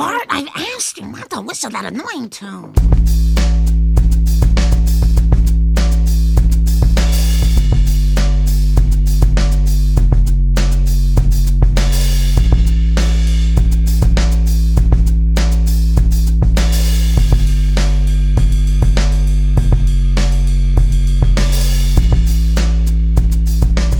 Bart, I've asked him not to whistle that annoying tune.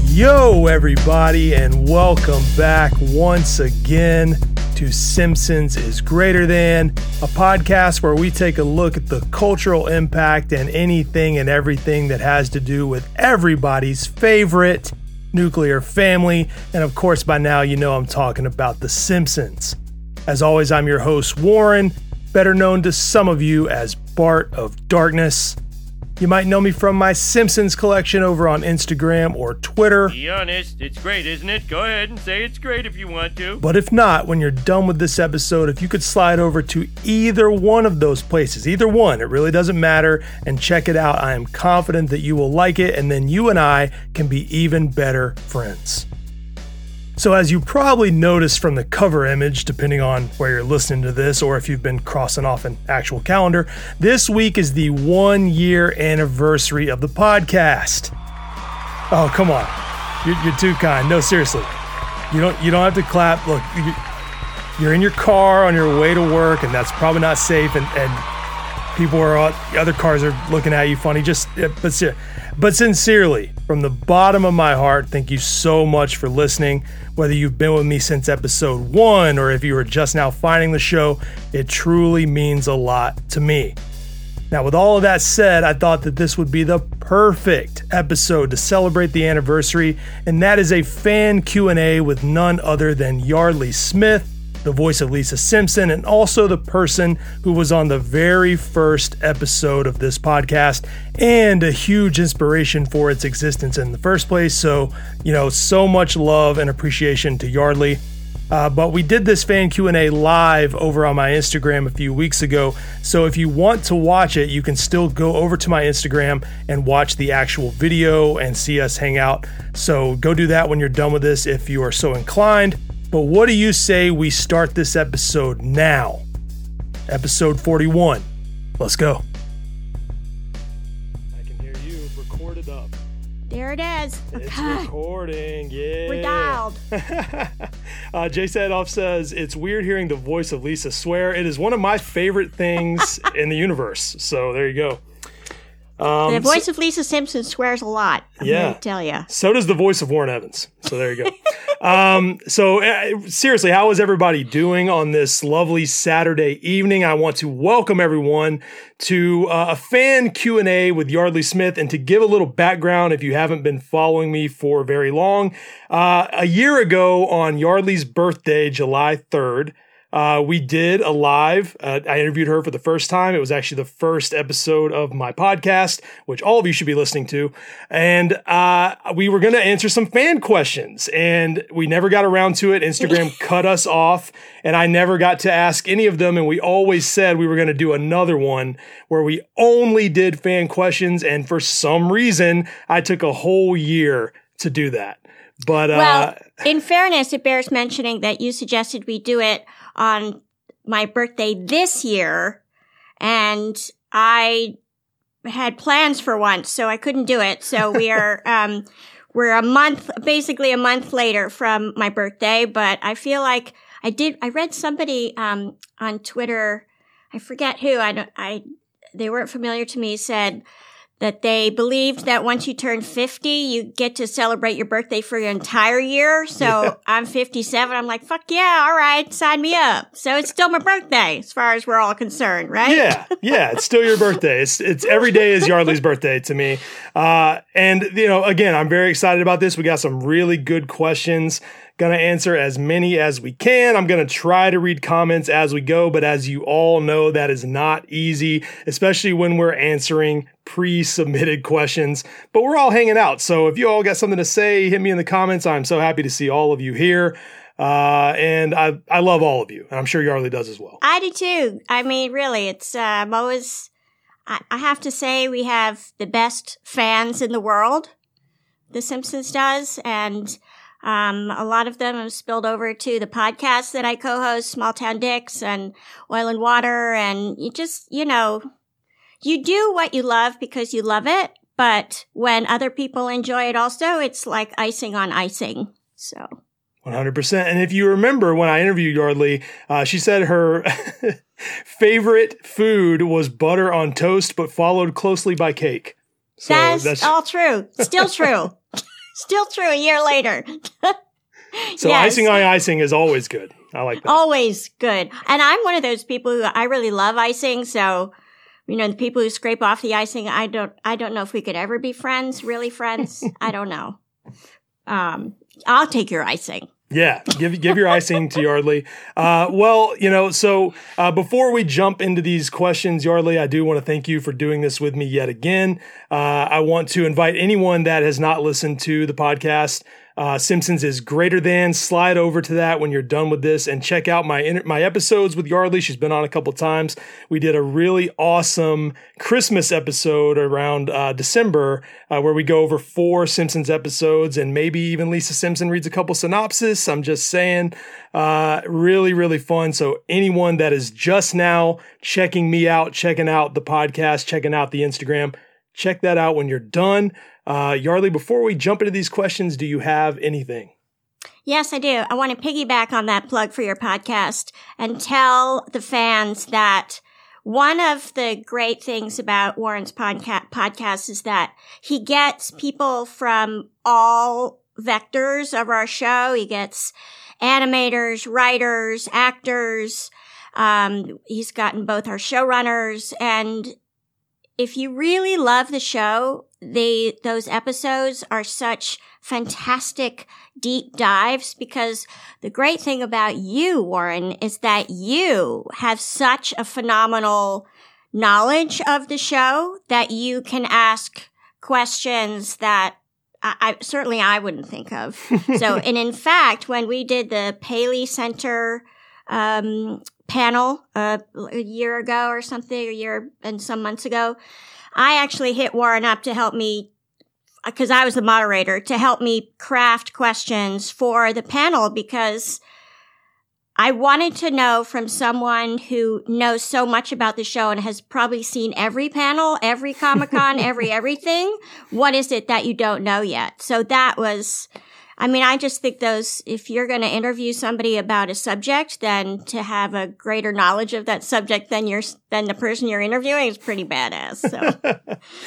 Yo, everybody, and welcome back once again to Simpsons is Greater Than, a podcast where we take a look at the cultural impact and anything and everything that has to do with everybody's favorite nuclear family. And of course, by now, you know I'm talking about The Simpsons. As always, I'm your host, Warren, better known to some of you as Bart of Darkness. You might know me from my Simpsons collection over on Instagram or Twitter. Be honest, it's great, isn't it? Go ahead and say it's great if you want to. But if not, when you're done with this episode, if you could slide over to either one of those places, either one, it really doesn't matter, and check it out, I am confident that you will like it, and then you and I can be even better friends. So, as you probably noticed from the cover image, depending on where you're listening to this or if you've been crossing off an actual calendar, this week is the one year anniversary of the podcast. Oh, come on. You're, you're too kind. No, seriously. You don't, you don't have to clap. Look, you, you're in your car on your way to work, and that's probably not safe, and, and people are, other cars are looking at you funny. Just, but, but sincerely, from the bottom of my heart, thank you so much for listening. Whether you've been with me since episode one or if you are just now finding the show, it truly means a lot to me. Now, with all of that said, I thought that this would be the perfect episode to celebrate the anniversary, and that is a fan Q&A with none other than Yardley Smith, the voice of Lisa Simpson, and also the person who was on the very first episode of this podcast and a huge inspiration for its existence in the first place. So, you know, so much love and appreciation to Yardley. Uh, but we did this fan q&a live over on my instagram a few weeks ago so if you want to watch it you can still go over to my instagram and watch the actual video and see us hang out so go do that when you're done with this if you are so inclined but what do you say we start this episode now? Episode 41. Let's go. I can hear you recorded up. There it is. It's recording. Yeah. We're dialed. uh, Jay Sadoff says it's weird hearing the voice of Lisa swear. It is one of my favorite things in the universe. So there you go. Um, the voice so, of Lisa Simpson swears a lot. I'm yeah, tell you. So does the voice of Warren Evans. So there you go. um, so uh, seriously, how is everybody doing on this lovely Saturday evening? I want to welcome everyone to uh, a fan Q and A with Yardley Smith, and to give a little background, if you haven't been following me for very long, uh, a year ago on Yardley's birthday, July third. Uh, we did a live. Uh, I interviewed her for the first time. It was actually the first episode of my podcast, which all of you should be listening to. And uh, we were going to answer some fan questions, and we never got around to it. Instagram cut us off, and I never got to ask any of them. And we always said we were going to do another one where we only did fan questions. And for some reason, I took a whole year to do that. But well, uh, in fairness, it bears mentioning that you suggested we do it on my birthday this year and I had plans for once, so I couldn't do it. So we are, um, we're a month, basically a month later from my birthday, but I feel like I did, I read somebody, um, on Twitter, I forget who, I don't, I, they weren't familiar to me, said, that they believed that once you turn 50, you get to celebrate your birthday for your entire year. So yeah. I'm 57. I'm like, fuck yeah. All right. Sign me up. So it's still my birthday as far as we're all concerned, right? Yeah. Yeah. It's still your birthday. It's, it's every day is Yardley's birthday to me. Uh, and you know, again, I'm very excited about this. We got some really good questions. Gonna answer as many as we can. I'm gonna try to read comments as we go, but as you all know, that is not easy, especially when we're answering pre submitted questions. But we're all hanging out. So if you all got something to say, hit me in the comments. I'm so happy to see all of you here. Uh, and I, I love all of you. And I'm sure Yardley does as well. I do too. I mean, really, it's, uh, I'm always, I, I have to say, we have the best fans in the world. The Simpsons does. And Um, a lot of them have spilled over to the podcast that I co-host, Small Town Dicks and Oil and Water. And you just, you know, you do what you love because you love it. But when other people enjoy it also, it's like icing on icing. So. 100%. And if you remember when I interviewed Yardley, uh, she said her favorite food was butter on toast, but followed closely by cake. So that's, that's all true. Still true. Still true a year later. so yes. icing on icing is always good. I like that. Always good. And I'm one of those people who I really love icing. So, you know, the people who scrape off the icing, I don't, I don't know if we could ever be friends, really friends. I don't know. Um, I'll take your icing. Yeah, give give your icing to Yardley. Uh, well, you know, so uh, before we jump into these questions, Yardley, I do want to thank you for doing this with me yet again. Uh, I want to invite anyone that has not listened to the podcast uh, Simpsons is greater than. Slide over to that when you're done with this and check out my my episodes with Yardley. She's been on a couple times. We did a really awesome Christmas episode around uh, December uh, where we go over four Simpsons episodes and maybe even Lisa Simpson reads a couple synopsis. I'm just saying, uh, really really fun. So anyone that is just now checking me out, checking out the podcast, checking out the Instagram, check that out when you're done. Uh, Yardley, before we jump into these questions, do you have anything? Yes, I do. I want to piggyback on that plug for your podcast and tell the fans that one of the great things about Warren's podca- podcast is that he gets people from all vectors of our show. He gets animators, writers, actors. Um, he's gotten both our showrunners and if you really love the show, they, those episodes are such fantastic deep dives because the great thing about you, Warren, is that you have such a phenomenal knowledge of the show that you can ask questions that I, I certainly I wouldn't think of. so, and in fact, when we did the Paley Center um, panel uh, a year ago or something, a year and some months ago. I actually hit Warren up to help me because I was the moderator to help me craft questions for the panel because I wanted to know from someone who knows so much about the show and has probably seen every panel, every Comic Con, every everything. What is it that you don't know yet? So that was I mean, I just think those, if you're going to interview somebody about a subject, then to have a greater knowledge of that subject than you're, than the person you're interviewing is pretty badass. So.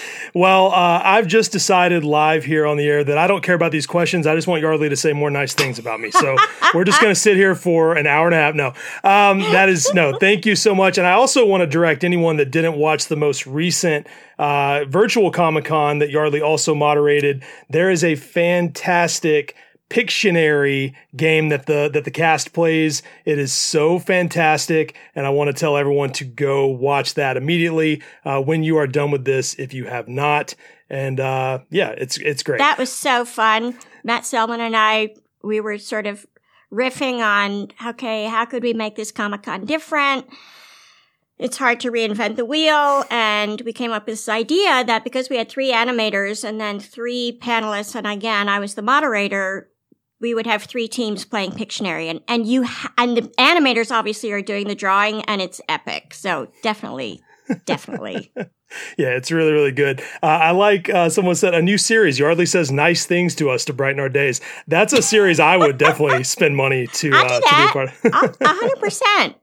well, uh, I've just decided live here on the air that I don't care about these questions. I just want Yardley to say more nice things about me. So we're just going to sit here for an hour and a half. No, um, that is no, thank you so much. And I also want to direct anyone that didn't watch the most recent uh, virtual Comic Con that Yardley also moderated. There is a fantastic Pictionary game that the that the cast plays. It is so fantastic, and I want to tell everyone to go watch that immediately uh, when you are done with this. If you have not, and uh, yeah, it's it's great. That was so fun. Matt Selman and I we were sort of riffing on okay, how could we make this Comic Con different? It's hard to reinvent the wheel. And we came up with this idea that because we had three animators and then three panelists, and again, I was the moderator, we would have three teams playing Pictionary. And, and you, ha- and the animators obviously are doing the drawing and it's epic. So definitely, definitely. yeah, it's really, really good. Uh, I like uh, someone said a new series. Yardley says nice things to us to brighten our days. That's a series I would definitely spend money to, uh, to be a part of. hundred percent.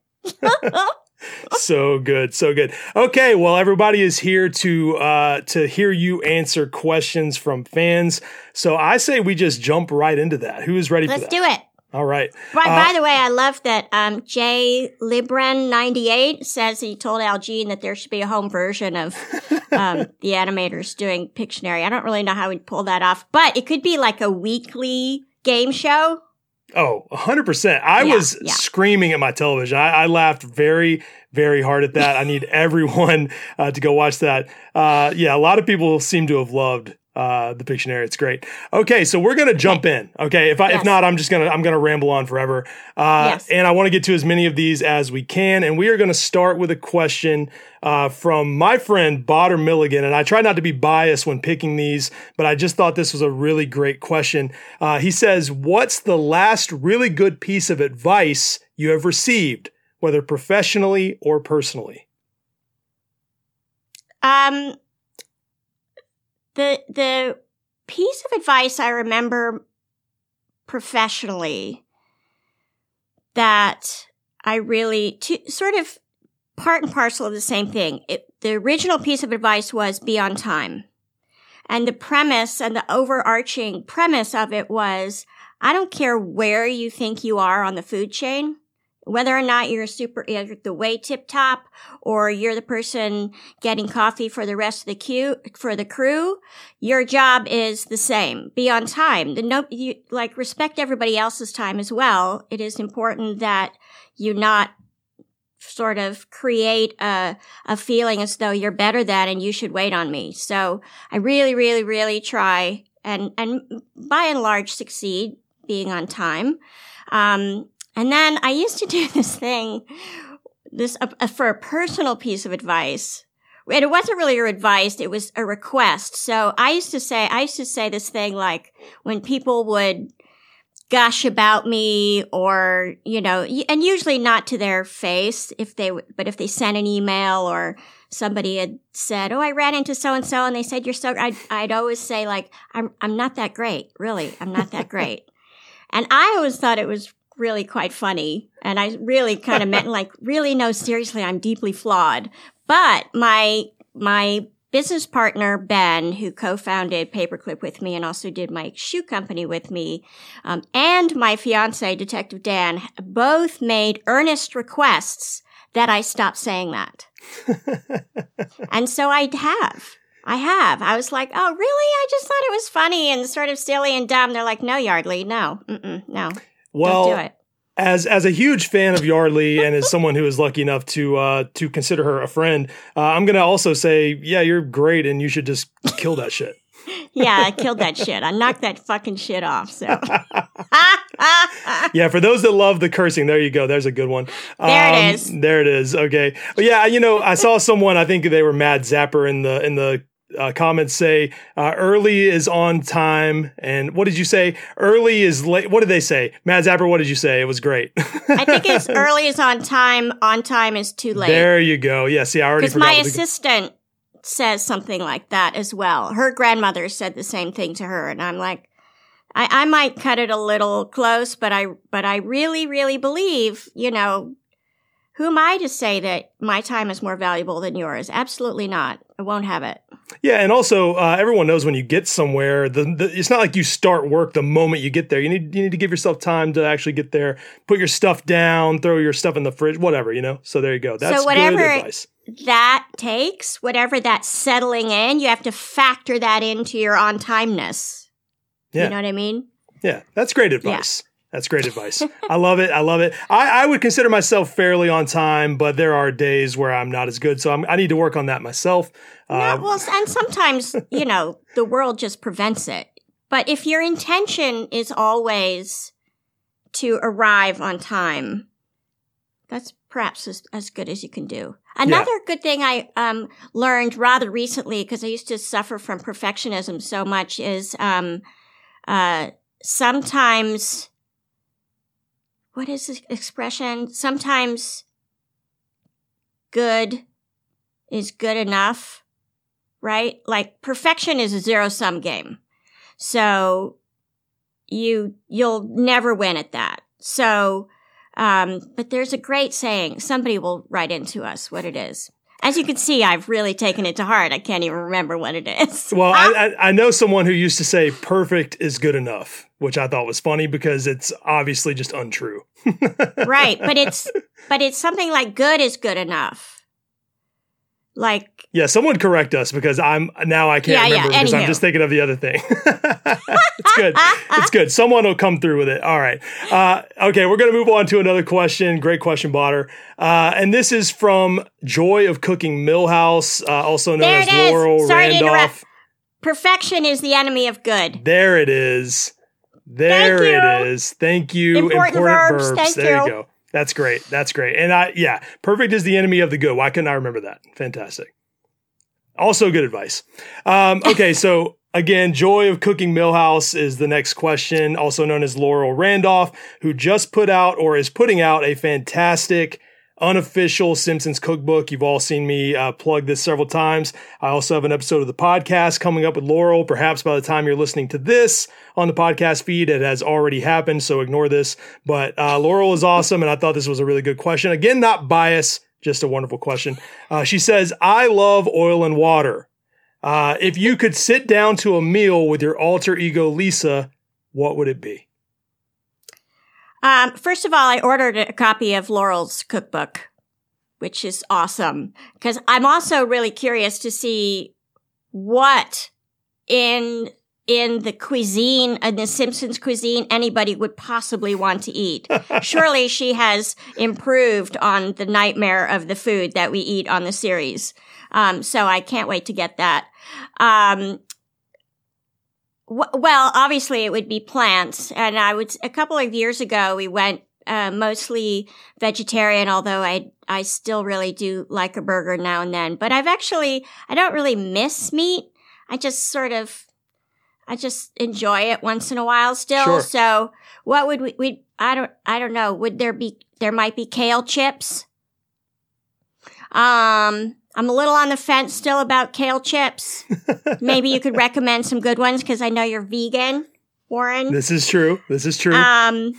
So good, so good. Okay, well, everybody is here to uh, to hear you answer questions from fans. So I say we just jump right into that. Who is ready Let's for that? do it. All right. By, uh, by the way, I love that um, Jay Libren98 says he told Al Jean that there should be a home version of um, the animators doing Pictionary. I don't really know how we'd pull that off, but it could be like a weekly game show Oh, 100%. I yeah, was yeah. screaming at my television. I, I, laughed very, very hard at that. I need everyone uh, to go watch that. Uh, yeah, a lot of people seem to have loved uh, the Pictionary. It's great. Okay, so we're gonna jump in. Okay, if I, if not, I'm just gonna I'm gonna ramble on forever. Uh, Yes. And I want to get to as many of these as we can. And we are gonna start with a question uh, from my friend Botter Milligan. And I try not to be biased when picking these, but I just thought this was a really great question. Uh, he says, "What's the last really good piece of advice you have received, whether professionally or personally?" Um, the the piece of advice I remember professionally that I really to, sort of part and parcel of the same thing. It, the original piece of advice was be on time. And the premise and the overarching premise of it was I don't care where you think you are on the food chain, whether or not you're super, the way tip top or you're the person getting coffee for the rest of the queue, for the crew, your job is the same. Be on time. The no, you, like respect everybody else's time as well. It is important that you not sort of create a, a feeling as though you're better than and you should wait on me. So I really, really, really try and, and by and large succeed being on time. Um, and then I used to do this thing, this uh, uh, for a personal piece of advice. And it wasn't really a advice; it was a request. So I used to say, I used to say this thing like when people would gush about me, or you know, and usually not to their face, if they, but if they sent an email or somebody had said, "Oh, I ran into so and so," and they said, "You're so," I'd, I'd always say like, "I'm, I'm not that great, really. I'm not that great." And I always thought it was really quite funny. And I really kind of meant like, really, no, seriously, I'm deeply flawed. But my, my business partner, Ben, who co-founded Paperclip with me and also did my shoe company with me, um, and my fiance, Detective Dan, both made earnest requests that I stop saying that. and so I have. I have. I was like, oh, really? I just thought it was funny and sort of silly and dumb. They're like, no, Yardley, no, mm-mm, no, Well, don't do it. as as a huge fan of Yardley and as someone who is lucky enough to uh, to consider her a friend, uh, I'm gonna also say, yeah, you're great, and you should just kill that shit. Yeah, I killed that shit. I knocked that fucking shit off. So Yeah, for those that love the cursing, there you go. There's a good one. There it Um, is. There it is. Okay. But yeah, you know, I saw someone. I think they were Mad Zapper in the in the uh, comments say uh, early is on time, and what did you say? Early is late. What did they say? Mad Zapper. What did you say? It was great. I think it's early is on time. On time is too late. there you go. Yeah. See, I already Because my what the- assistant says something like that as well. Her grandmother said the same thing to her, and I'm like, I, I might cut it a little close, but I but I really, really believe, you know, who am I to say that my time is more valuable than yours? Absolutely not. I won't have it. Yeah, and also uh, everyone knows when you get somewhere, the, the it's not like you start work the moment you get there. You need you need to give yourself time to actually get there, put your stuff down, throw your stuff in the fridge, whatever you know. So there you go. That's whatever- good advice. That takes whatever that's settling in. You have to factor that into your on timeness. Yeah, You know what I mean? yeah, that's great advice. That's great advice. I love it. I love it. I, I would consider myself fairly on time, but there are days where I'm not as good. So I'm, I need to work on that myself. Uh, No, well, and sometimes, you know, the world just prevents it. But if your intention is always to arrive on time, that's perhaps as, as good as you can do. Another good thing I um, learned rather recently, because I used to suffer from perfectionism so much, is um, uh, sometimes, what is this expression? Sometimes good is good enough, right? Like perfection is a zero sum game. So you, you'll never win at that. So, um, but there's a great saying. Somebody will write into us what it is. As you can see, I've really taken it to heart. I can't even remember what it is. well, I, I, I know someone who used to say perfect is good enough, which I thought was funny because it's obviously just untrue. right. But it's, but it's something like good is good enough. Like, Yeah, someone correct us because I'm now I can't Yeah, yeah, remember because I'm just thinking of the other thing. it's good. it's good. Someone will come through with it. All right. Uh, okay, we're gonna move on to another question. Great question, Botter. Uh, and this is from Joy of Cooking Millhouse, uh, also known There as it is. Laurel Sorry to Randolph. Perfection is the enemy of good. There it is. There it is. Thank you. Important verbs. Thank there you you. go. That's great. That's great. And I, yeah, perfect is the enemy of the good. Why couldn't I remember that? Fantastic. Also, good advice. Um, okay, so again, Joy of Cooking Millhouse is the next question, also known as Laurel Randolph, who just put out or is putting out a fantastic unofficial Simpsons cookbook. You've all seen me uh, plug this several times. I also have an episode of the podcast coming up with Laurel. Perhaps by the time you're listening to this on the podcast feed, it has already happened. So ignore this. But uh, Laurel is awesome, and I thought this was a really good question. Again, not bias, just a wonderful question. Uh, she says, "I love oil and water. Uh, if you could sit down to a meal with your alter ego Lisa, what would it be?" Um, first of all, I ordered a copy of Laurel's cookbook, which is awesome because I'm also really curious to see what in in the cuisine in the Simpsons cuisine anybody would possibly want to eat. Surely she has improved on the nightmare of the food that we eat on the series. Um, so I can't wait to get that. Um, well, obviously it would be plants. And I would, a couple of years ago, we went, uh, mostly vegetarian, although I, I still really do like a burger now and then. But I've actually, I don't really miss meat. I just sort of, I just enjoy it once in a while still. Sure. So what would we, we, I don't, I don't know. Would there be, there might be kale chips. Um, I'm a little on the fence still about kale chips. Maybe you could recommend some good ones because I know you're vegan, Warren. This is true. This is true. Um,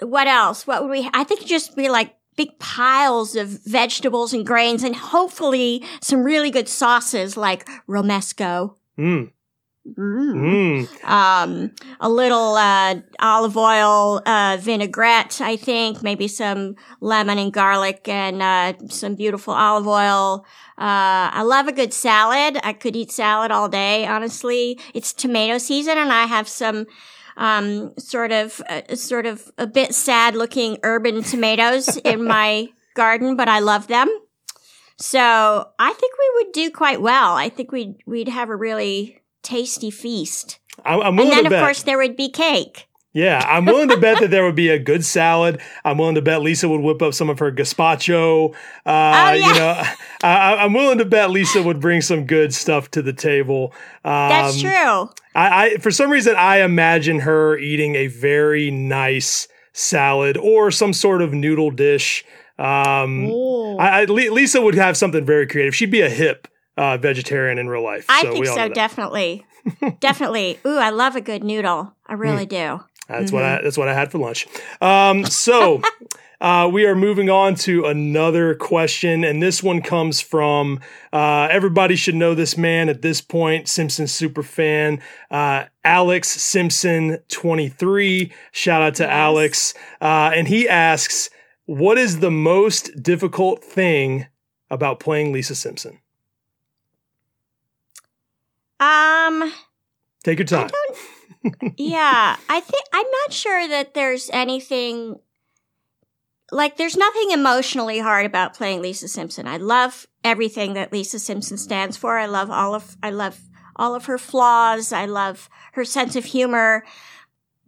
what else? What would we? I think just be like big piles of vegetables and grains, and hopefully some really good sauces like romesco. Mm. Mm. Mm. Um, a little uh, olive oil uh, vinaigrette, I think. Maybe some lemon and garlic, and uh, some beautiful olive oil. Uh, I love a good salad. I could eat salad all day. Honestly, it's tomato season, and I have some um, sort of uh, sort of a bit sad looking urban tomatoes in my garden, but I love them. So I think we would do quite well. I think we'd we'd have a really tasty feast. I'm, I'm And then to of bet. course there would be cake. Yeah, I'm willing to bet that there would be a good salad. I'm willing to bet Lisa would whip up some of her gazpacho. Uh, Oh, yeah. You know, I, I'm willing to bet Lisa would bring some good stuff to the table. Um, That's true. I, I, for some reason, I imagine her eating a very nice salad or some sort of noodle dish. Um, I, I, Lisa would have something very creative. She'd be a hip uh, vegetarian in real life. I so think we all so, definitely. definitely. Ooh, I love a good noodle. I really do. That's what I that's what I had for lunch. Um, so uh, we are moving on to another question, and this one comes from uh, everybody should know this man at this point, Simpson super fan, uh, Alex Simpson twenty three. Shout out to Yes. Alex, uh, and he asks, "What is the most difficult thing about playing Lisa Simpson?" Um, Take your time. yeah, I think I'm not sure that there's anything like there's nothing emotionally hard about playing Lisa Simpson. I love everything that Lisa Simpson stands for. I love all of I love all of her flaws. I love her sense of humor.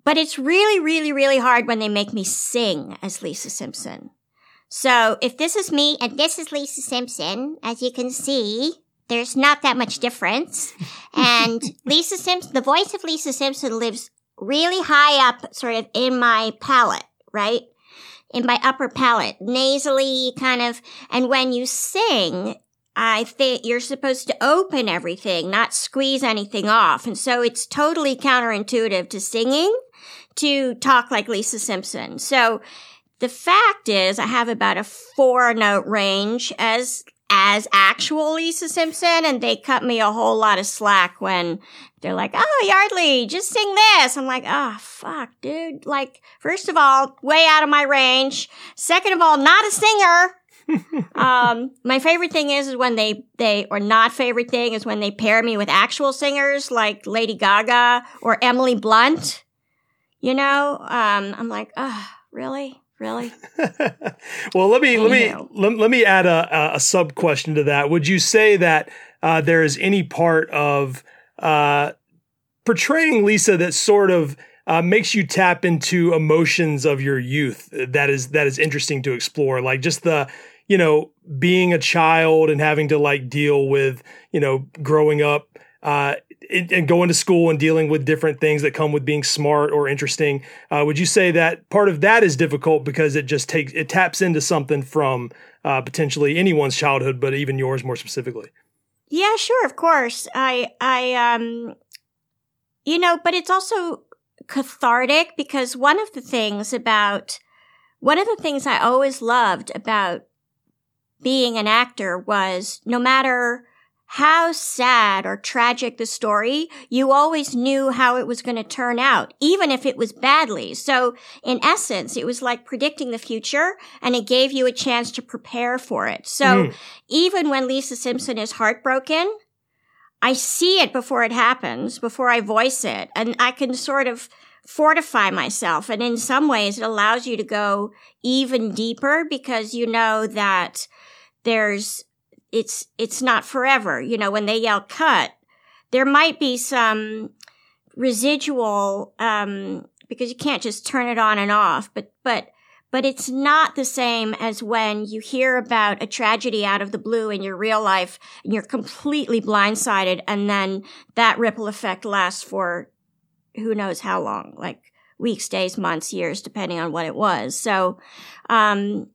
But it's really really really hard when they make me sing as Lisa Simpson. So, if this is me and this is Lisa Simpson, as you can see, there's not that much difference. And Lisa Simpson, the voice of Lisa Simpson lives really high up, sort of in my palate, right? In my upper palate, nasally kind of. And when you sing, I think you're supposed to open everything, not squeeze anything off. And so it's totally counterintuitive to singing to talk like Lisa Simpson. So the fact is I have about a four note range as as actual Lisa Simpson, and they cut me a whole lot of slack when they're like, "Oh, Yardley, just sing this." I'm like, "Oh, fuck, dude! Like, first of all, way out of my range. Second of all, not a singer." um, my favorite thing is, is when they they or not favorite thing is when they pair me with actual singers like Lady Gaga or Emily Blunt. You know, um, I'm like, "Oh, really, really." well, let me let me let, let me add a, a, a sub question to that. Would you say that uh, there is any part of uh, portraying Lisa that sort of uh, makes you tap into emotions of your youth. That is that is interesting to explore. Like just the you know being a child and having to like deal with you know growing up. Uh, and going to school and dealing with different things that come with being smart or interesting. Uh, would you say that part of that is difficult because it just takes it taps into something from uh, potentially anyone's childhood, but even yours more specifically? Yeah, sure, of course. I, I, um, you know, but it's also cathartic because one of the things about, one of the things I always loved about being an actor was no matter how sad or tragic the story, you always knew how it was going to turn out, even if it was badly. So in essence, it was like predicting the future and it gave you a chance to prepare for it. So mm. even when Lisa Simpson is heartbroken, I see it before it happens, before I voice it, and I can sort of fortify myself. And in some ways, it allows you to go even deeper because you know that there's it's it's not forever. You know, when they yell cut, there might be some residual um, because you can't just turn it on and off. But but but it's not the same as when you hear about a tragedy out of the blue in your real life and you're completely blindsided, and then that ripple effect lasts for who knows how long, like weeks, days, months, years, depending on what it was. So, um,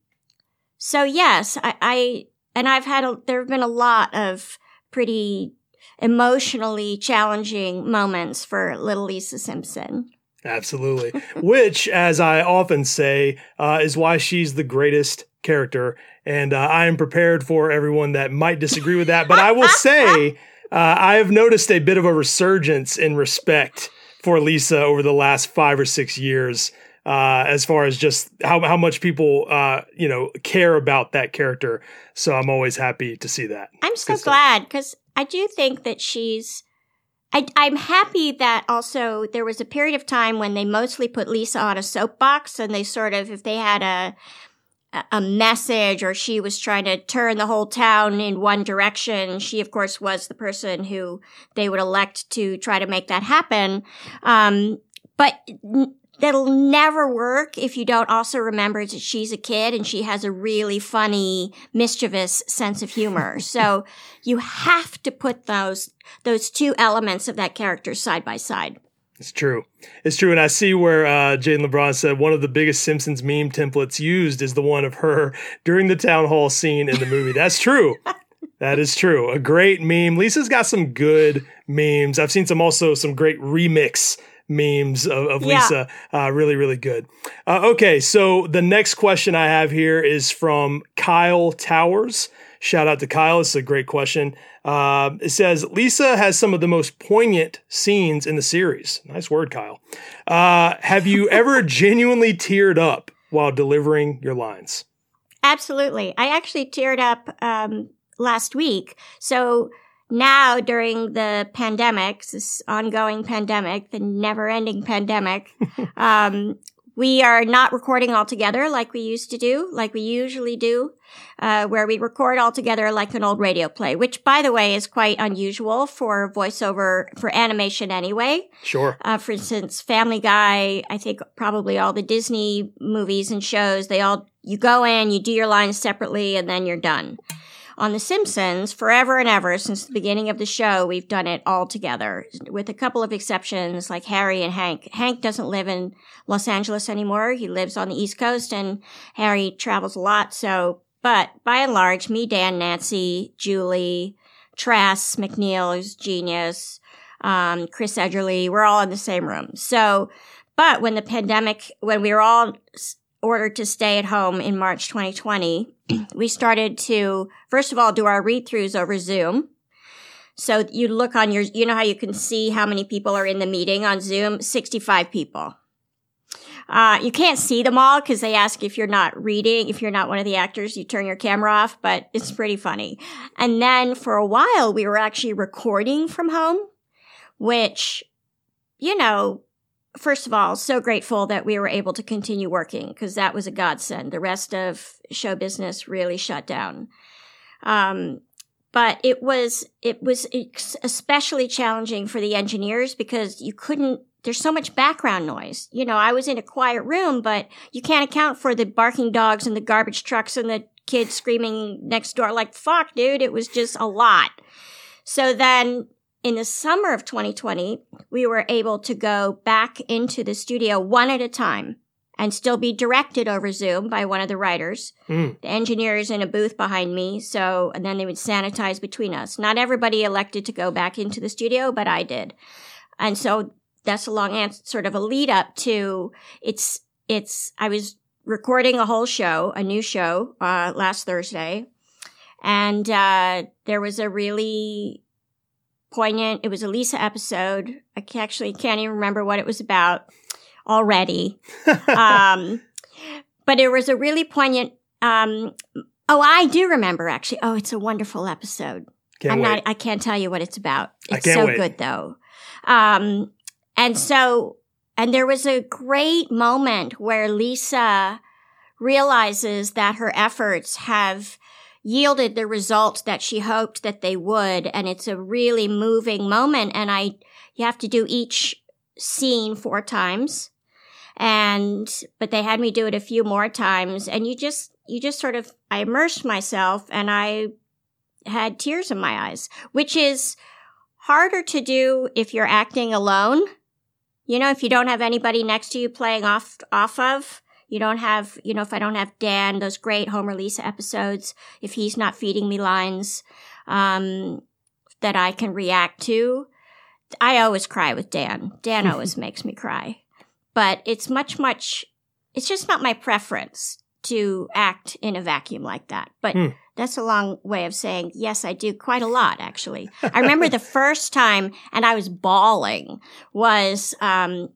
so yes, I, I and I've had a, there have been a lot of pretty emotionally challenging moments for little Lisa Simpson. Absolutely. Which, as I often say, uh, is why she's the greatest character. And uh, I am prepared for everyone that might disagree with that. But I will say, uh, I have noticed a bit of a resurgence in respect for Lisa over the last five or six years uh, as far as just how, how much people, uh, you know, care about that character. So I'm always happy to see that. I'm so glad because I do think that she's. I, I'm happy that also there was a period of time when they mostly put Lisa on a soapbox and they sort of, if they had a, a message or she was trying to turn the whole town in one direction. She, of course, was the person who they would elect to try to make that happen. Um, but that'll never work if you don't also remember that she's a kid and she has a really funny, mischievous sense of humor. so you have to put those, those two elements of that character side by side. It's true. It's true. And I see where uh, Jaden LeBron said one of the biggest Simpsons meme templates used is the one of her during the town hall scene in the movie. That's true. that is true. A great meme. Lisa's got some good memes. I've seen some also some great remix memes of, of yeah. Lisa. Uh, really, really good. Uh, okay, so the next question I have here is from Kyle Towers. Shout out to Kyle. It's a great question. Uh, it says Lisa has some of the most poignant scenes in the series. Nice word, Kyle. Uh, have you ever genuinely teared up while delivering your lines? Absolutely. I actually teared up um, last week. So now during the pandemic, this ongoing pandemic, the never ending pandemic, um, we are not recording all together like we used to do, like we usually do, uh, where we record all together like an old radio play, which by the way is quite unusual for voiceover for animation anyway. Sure. Uh, for instance, Family Guy, I think probably all the Disney movies and shows, they all, you go in, you do your lines separately, and then you're done on The Simpsons, forever and ever, since the beginning of the show, we've done it all together, with a couple of exceptions like Harry and Hank. Hank doesn't live in Los Angeles anymore. He lives on the East Coast and Harry travels a lot. So, but by and large, me, Dan, Nancy, Julie, Tress, MacNeille, who's genius, um, Chris Edgerly, we're all in the same room. So, but when the pandemic, when we were all ordered to stay at home in March 2020, we started to, first of all, do our read throughs over Zoom. So you look on your, you know how you can see how many people are in the meeting on Zoom? 65 people. Uh, you can't see them all because they ask if you're not reading, if you're not one of the actors, you turn your camera off, but it's pretty funny. And then for a while, we were actually recording from home, which, you know, first of all, so grateful that we were able to continue working because that was a godsend. The rest of show business really shut down. Um, but it was it was especially challenging for the engineers because you couldn't there's so much background noise. You know, I was in a quiet room, but you can't account for the barking dogs and the garbage trucks and the kids screaming next door. Like, fuck, dude, it was just a lot. So then in the summer of 2020, we were able to go back into the studio one at a time and still be directed over Zoom by one of the writers. Mm. The engineers in a booth behind me. So, and then they would sanitize between us. Not everybody elected to go back into the studio, but I did. And so that's a long answer, sort of a lead up to it's, it's, I was recording a whole show, a new show, uh, last Thursday. And, uh, there was a really poignant, it was a Lisa episode. I actually can't even remember what it was about already. um, but it was a really poignant, um, oh, I do remember actually. Oh, it's a wonderful episode. Can't I'm wait. not, I can't tell you what it's about. It's so wait. good though. Um, and so, and there was a great moment where Lisa realizes that her efforts have yielded the results that she hoped that they would. And it's a really moving moment. And I, you have to do each scene four times. And, but they had me do it a few more times. And you just, you just sort of, I immersed myself and I had tears in my eyes, which is harder to do if you're acting alone. You know, if you don't have anybody next to you playing off, off of, you don't have, you know, if I don't have Dan, those great Homer Lisa episodes, if he's not feeding me lines, um, that I can react to. I always cry with Dan. Dan always makes me cry. But it's much, much, it's just not my preference to act in a vacuum like that. But Hmm. that's a long way of saying, yes, I do quite a lot, actually. I remember the first time, and I was bawling, was, um,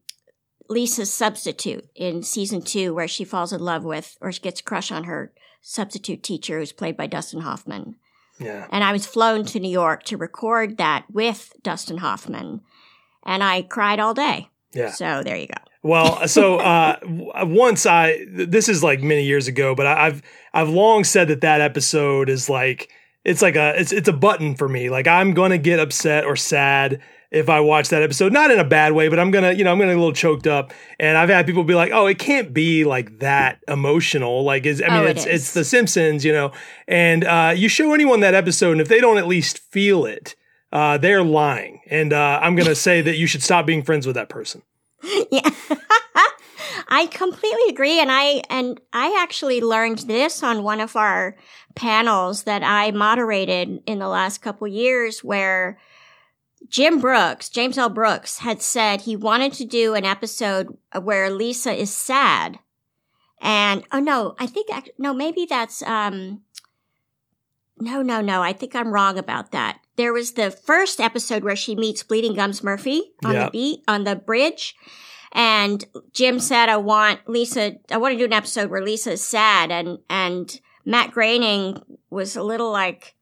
Lisa's substitute in season two, where she falls in love with, or she gets a crush on her substitute teacher, who's played by Dustin Hoffman. Yeah. And I was flown to New York to record that with Dustin Hoffman. And I cried all day. Yeah. So there you go. Well, so uh, once I this is like many years ago, but I, I've I've long said that that episode is like it's like a it's it's a button for me. Like I'm gonna get upset or sad if I watch that episode, not in a bad way, but I'm gonna you know I'm gonna get a little choked up. And I've had people be like, oh, it can't be like that emotional. Like is I mean Oh, it it's is. it's The Simpsons, you know. And uh, you show anyone that episode, and if they don't at least feel it, uh, they're lying. And uh, I'm gonna say that you should stop being friends with that person. Yeah. I completely agree and I and I actually learned this on one of our panels that I moderated in the last couple years where Jim Brooks, James L. Brooks had said he wanted to do an episode where Lisa is sad. And oh no, I think no, maybe that's um no, no, no. I think I'm wrong about that. There was the first episode where she meets Bleeding Gums Murphy on Yeah. the beat on the bridge. And Jim said, I want Lisa, I want to do an episode where Lisa is sad. And, and Matt Groening was a little like,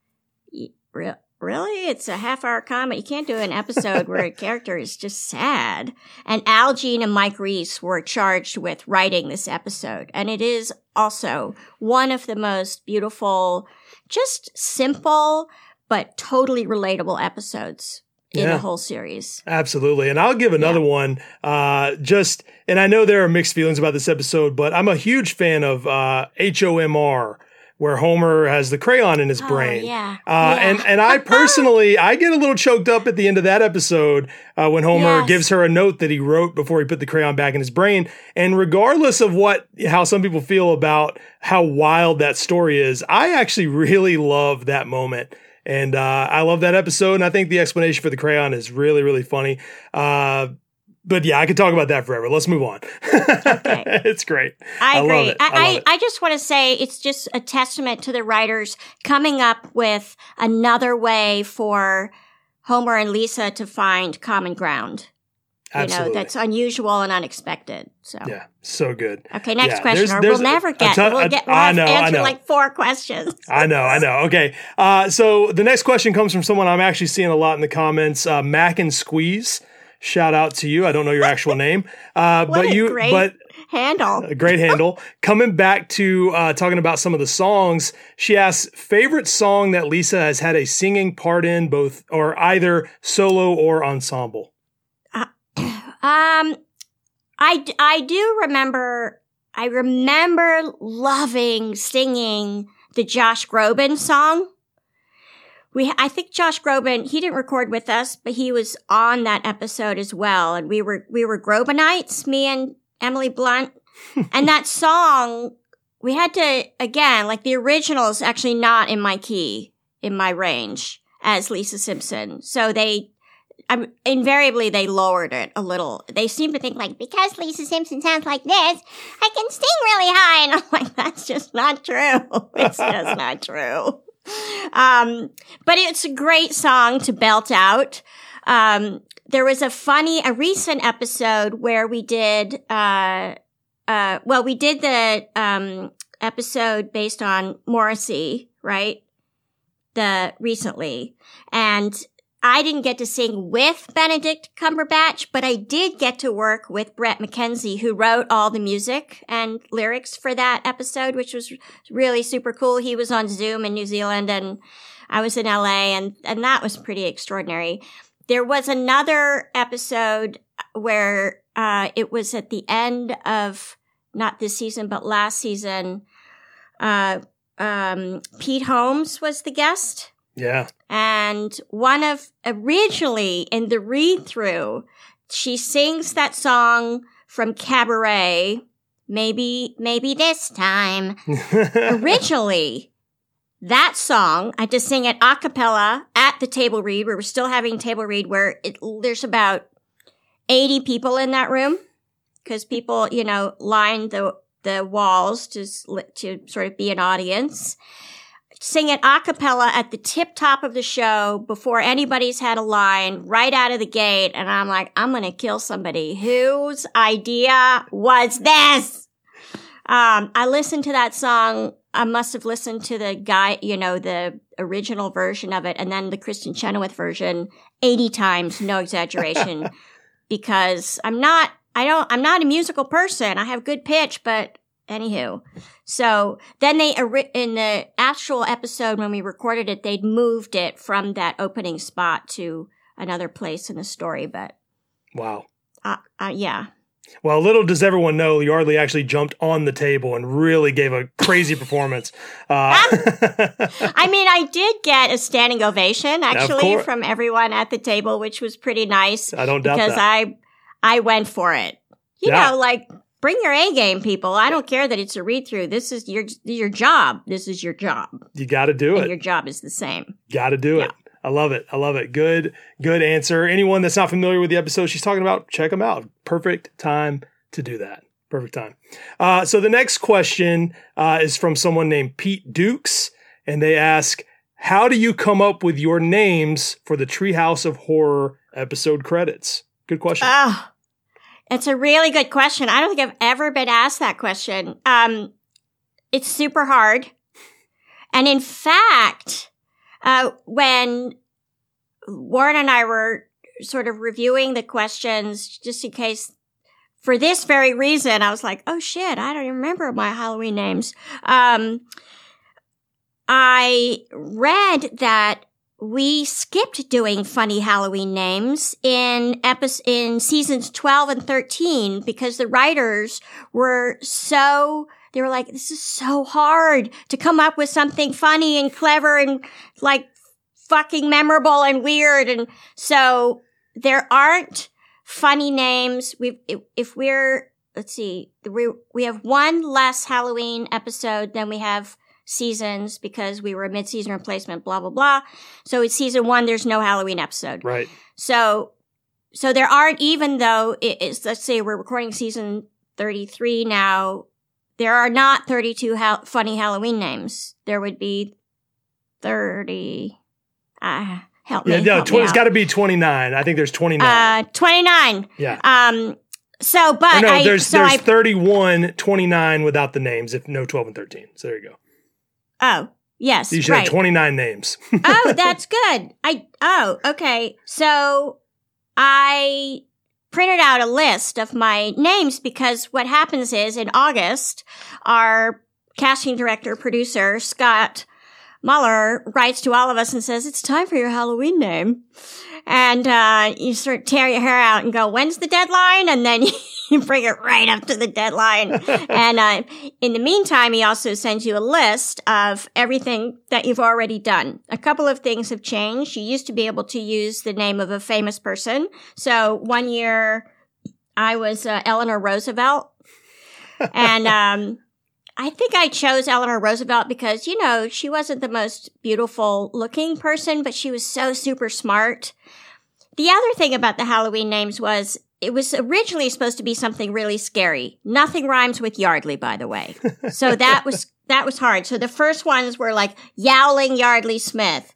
"Y- re- really? It's a half hour comedy. You can't do an episode where a character is just sad. And Al Jean and Mike Reiss were charged with writing this episode. And it is also one of the most beautiful, just simple, but totally relatable episodes in Yeah. the whole series. Absolutely. And I'll give another one. Uh, just, and I know there are mixed feelings about this episode, but I'm a huge fan of uh, HOMR, where Homer has the crayon in his Oh, brain. yeah. Uh, Yeah. And and I personally, I get a little choked up at the end of that episode uh, when Homer Yes. gives her a note that he wrote before he put the crayon back in his brain. And regardless of what how some people feel about how wild that story is, I actually really love that moment. And uh, I love that episode, and I think the explanation for the crayon is really, really funny. But yeah, I could talk about that forever. Let's move on. it's great. I I love agree. it. I I, I, just want to say it's just a testament to the writers coming up with another way for Homer and Lisa to find common ground. You Absolutely. know, that's unusual and unexpected. So, yeah, so good. okay, next Yeah, question, there's- there's we'll never get. ton- we'll get. We'll I know, I answer know. like four questions. I know, I know. Okay. Uh, so the next question comes from someone I'm actually seeing a lot in the comments. Uh, Mac and Squeeze. Shout out to you. I don't know your actual name. Uh, but you, great- but handle. A great handle. Coming back to uh, talking about some of the songs, she asks favorite song that Lisa has had a singing part in, both or either solo or ensemble. Um, I, I do remember, I remember loving singing the Josh Groban song. We, I think Josh Groban, he didn't record with us, but he was on that episode as well. And we were, we were Grobanites, me and Emily Blunt. and that song, we had to, again, like the original is actually not in my key, in my range as Lisa Simpson. So they I'm, invariably they lowered it a little. They seem to think like because Lisa Simpson sounds like this, I can sing really high, and I'm like, that's just not true. It's just not true. Um, but it's a great song to belt out. Um, there was a funny, a recent episode where we did, uh, uh, well, we did the um, episode based on Morrissey, right? The recently, and I didn't get to sing with Benedict Cumberbatch, but I did get to work with Bret McKenzie, who wrote all the music and lyrics for that episode, which was really super cool. He was on Zoom in New Zealand and I was in LA and, and that was pretty extraordinary. There was another episode where, uh, it was at the end of not this season, but last season. Uh, um, Pete Holmes was the guest Yeah. and one of originally in the read through, she sings that song from Cabaret. Maybe, maybe this time. Originally, that song, I had to sing it a cappella at the table read. We were still having table read where it, there's about 80 people in that room because people, you know, lined the, the walls to, to sort of be an audience sing it a cappella at the tip top of the show before anybody's had a line right out of the gate. And I'm like, I'm going to kill somebody. Whose idea was this? Um, I listened to that song. I must have listened to the guy, you know, the original version of it and then the Kristin Chenoweth version 80 times. No exaggeration because I'm not, I don't, I'm not a musical person. I have good pitch, but anywho. So then they, in the actual episode when we recorded it, they'd moved it from that opening spot to another place in the story. But, wow. uh, uh, yeah. Well, little does everyone know, Yardley actually jumped on the table and really gave a crazy performance. Uh, I mean, I did get a standing ovation actually from everyone at the table, which was pretty nice I don't doubt because that. I, I went for it. You Yeah. know, like bring your A game, people. I don't care that it's a read through. This is your, your job. This is your job. you got to do And it. your job is the same. Got to do Yeah. it. I love it. I love it. Good, good answer. Anyone that's not familiar with the episode she's talking about, check them out. Perfect time to do that. Perfect time. Uh, so the next question uh, is from someone named Pete Dukes, and they ask, "How do you come up with your names for the Treehouse of Horror episode credits?" Good question. Oh, it's a really good question. I don't think I've ever been asked that question. Um, it's super hard. And in fact, uh, when Warren and I were sort of reviewing the questions, just in case, for this very reason, I was like, oh shit, I don't even remember my Halloween names. Um, I read that we skipped doing funny Halloween names in epi- in seasons 12 and 13 because the writers were so they were like this is so hard to come up with something funny and clever and like fucking memorable and weird. And so there aren't funny names. We if, if we're let's see we we have one less Halloween episode than we have seasons because we were a mid-season replacement blah blah blah so it's season one there's no halloween episode right. so so there aren't even though it is let's say we're recording season 33 now there are not 32 ha- funny halloween names there would be 30 uh help Yeah, me, no, help tw- me it's got to be 29. I think there's 29. uh 29 yeah. um so but Or no, I, there's so there's I 31, 29 without the names, if no 12 and 13. So there you go. Oh yes You should right have 29 names. oh, that's good. I oh, okay. So I printed out a list of my names because what happens is in August, our casting director, producer, Scott Muller writes to all of us and says, it's time for your Halloween name. And, uh, you sort of tear your hair out and go, when's the deadline? And then you bring it right up to the deadline. and, uh, in the meantime, he also sends you a list of everything that you've already done. A couple of things have changed. You used to be able to use the name of a famous person. So one year I was, uh, Eleanor Roosevelt. and, um, I think I chose Eleanor Roosevelt because, you know, she wasn't the most beautiful looking person, but she was so super smart. The other thing about the Halloween names was it was originally supposed to be something really scary. Nothing rhymes with Yardley, by the way. So that was, that was hard. So the first ones were like Yowling Yardley Smith,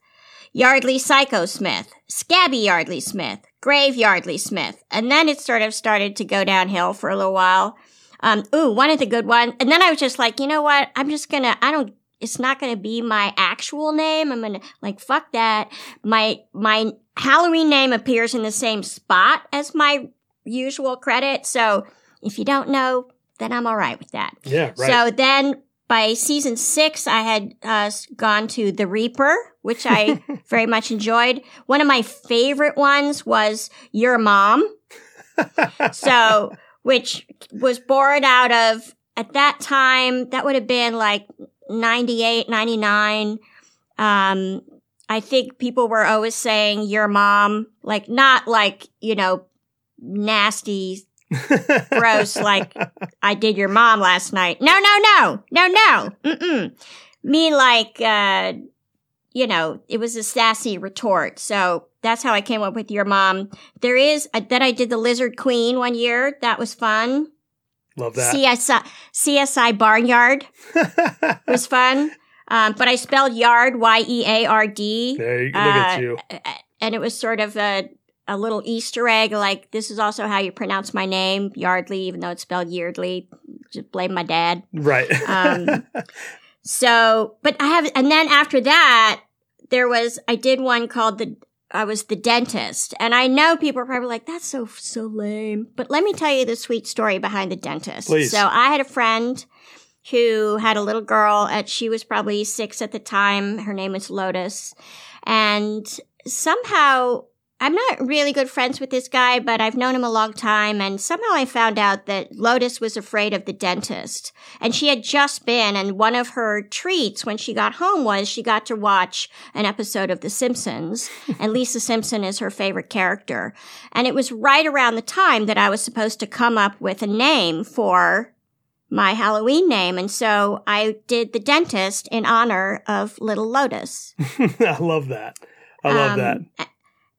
Yardley Psycho Smith, Scabby Yardley Smith, Grave Yardley Smith. And then it sort of started to go downhill for a little while. Um, ooh, one of the good ones. And then I was just like, you know what? I'm just gonna, I don't, it's not gonna be my actual name. I'm gonna, like, fuck that. My, my Halloween name appears in the same spot as my usual credit. So if you don't know, then I'm all right with that. Yeah, right. So then by season six, I had uh, gone to The Reaper, which I very much enjoyed. One of my favorite ones was Your Mom. so, which was born out of, at that time, that would have been like 98, 99. Um, I think people were always saying your mom, like not like, you know, nasty, gross, like I did your mom last night. No, no, no, no, no. Mm-mm. Me like, uh, you know, it was a sassy retort. So that's how I came up with your mom. There is, uh, then I did the Lizard Queen one year. That was fun. Love that. CSI, CSI Barnyard was fun. Um, but I spelled yard, Y-E-A-R-D. there you look at Uh, you. And it was sort of a, a little Easter egg, like, this is also how you pronounce my name, Yardley, even though it's spelled Yeardley. Just blame my dad. Right. Um, so, but I have, and then after that, there was, I did one called the, I was the dentist. And I know people are probably like, that's so, so lame. But let me tell you the sweet story behind the dentist. Please. So I had a friend who had a little girl at, she was probably six at the time. Her name was Lotus. And somehow I'm not really good friends with this guy, but I've known him a long time. And somehow I found out that Lotus was afraid of the dentist. And she had just been, and one of her treats when she got home was she got to watch an episode of The Simpsons. and Lisa Simpson is her favorite character. And it was right around the time that I was supposed to come up with a name for my Halloween name. And so I did the dentist in honor of Little Lotus. I love that. I love Um, that.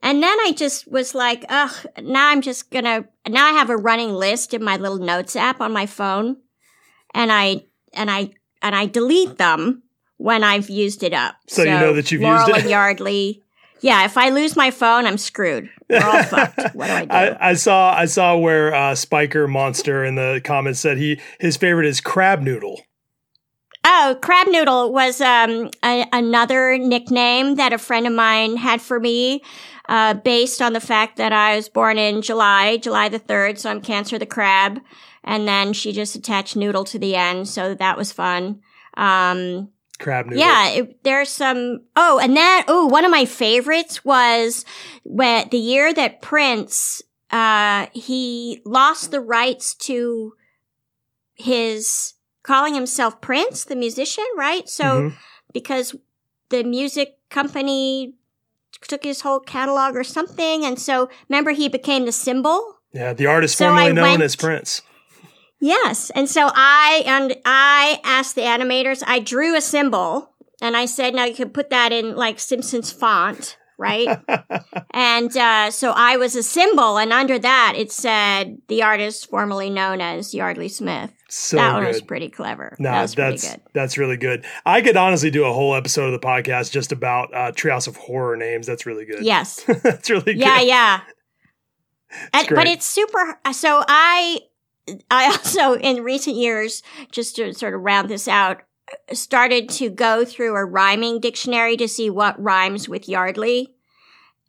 And then I just was like, ugh, now I'm just gonna, now I have a running list in my little notes app on my phone. And I, and I, and I delete them when I've used it up. So you know that you've Laurel used it? and Yardley. Yeah, if I lose my phone, I'm screwed. We're all fucked. What do I do? I, I saw I saw where uh, Spiker Monster in the comments said he his favorite is crab noodle. Oh, crab noodle was um, a, another nickname that a friend of mine had for me, uh, based on the fact that I was born in July, July the third. So I'm Cancer the crab, and then she just attached noodle to the end, so that was fun. Um, Crab noodle. yeah, it, there's some. Oh, and that. Oh, one of my favorites was when the year that Prince, uh, he lost the rights to his calling himself Prince, the musician, right? So Mhm. because the music company took his whole catalog or something, and so remember he became the symbol. Yeah, the artist So formerly I known went- as Prince. Yes. And so I, and I asked the animators, I drew a symbol and I said, now you can put that in like Simpsons font, right? and, uh, so I was a symbol and under that it said the artist formerly known as Yardley Smith. So that one good. was pretty clever. No, that that's good. that's really good. I could honestly do a whole episode of the podcast just about uh, Treehouse of Horror names. That's really good. Yes. that's really Yeah, good. yeah. And, but it's super. So I, I also in recent years, just to sort of round this out, started to go through a rhyming dictionary to see what rhymes with Yardley.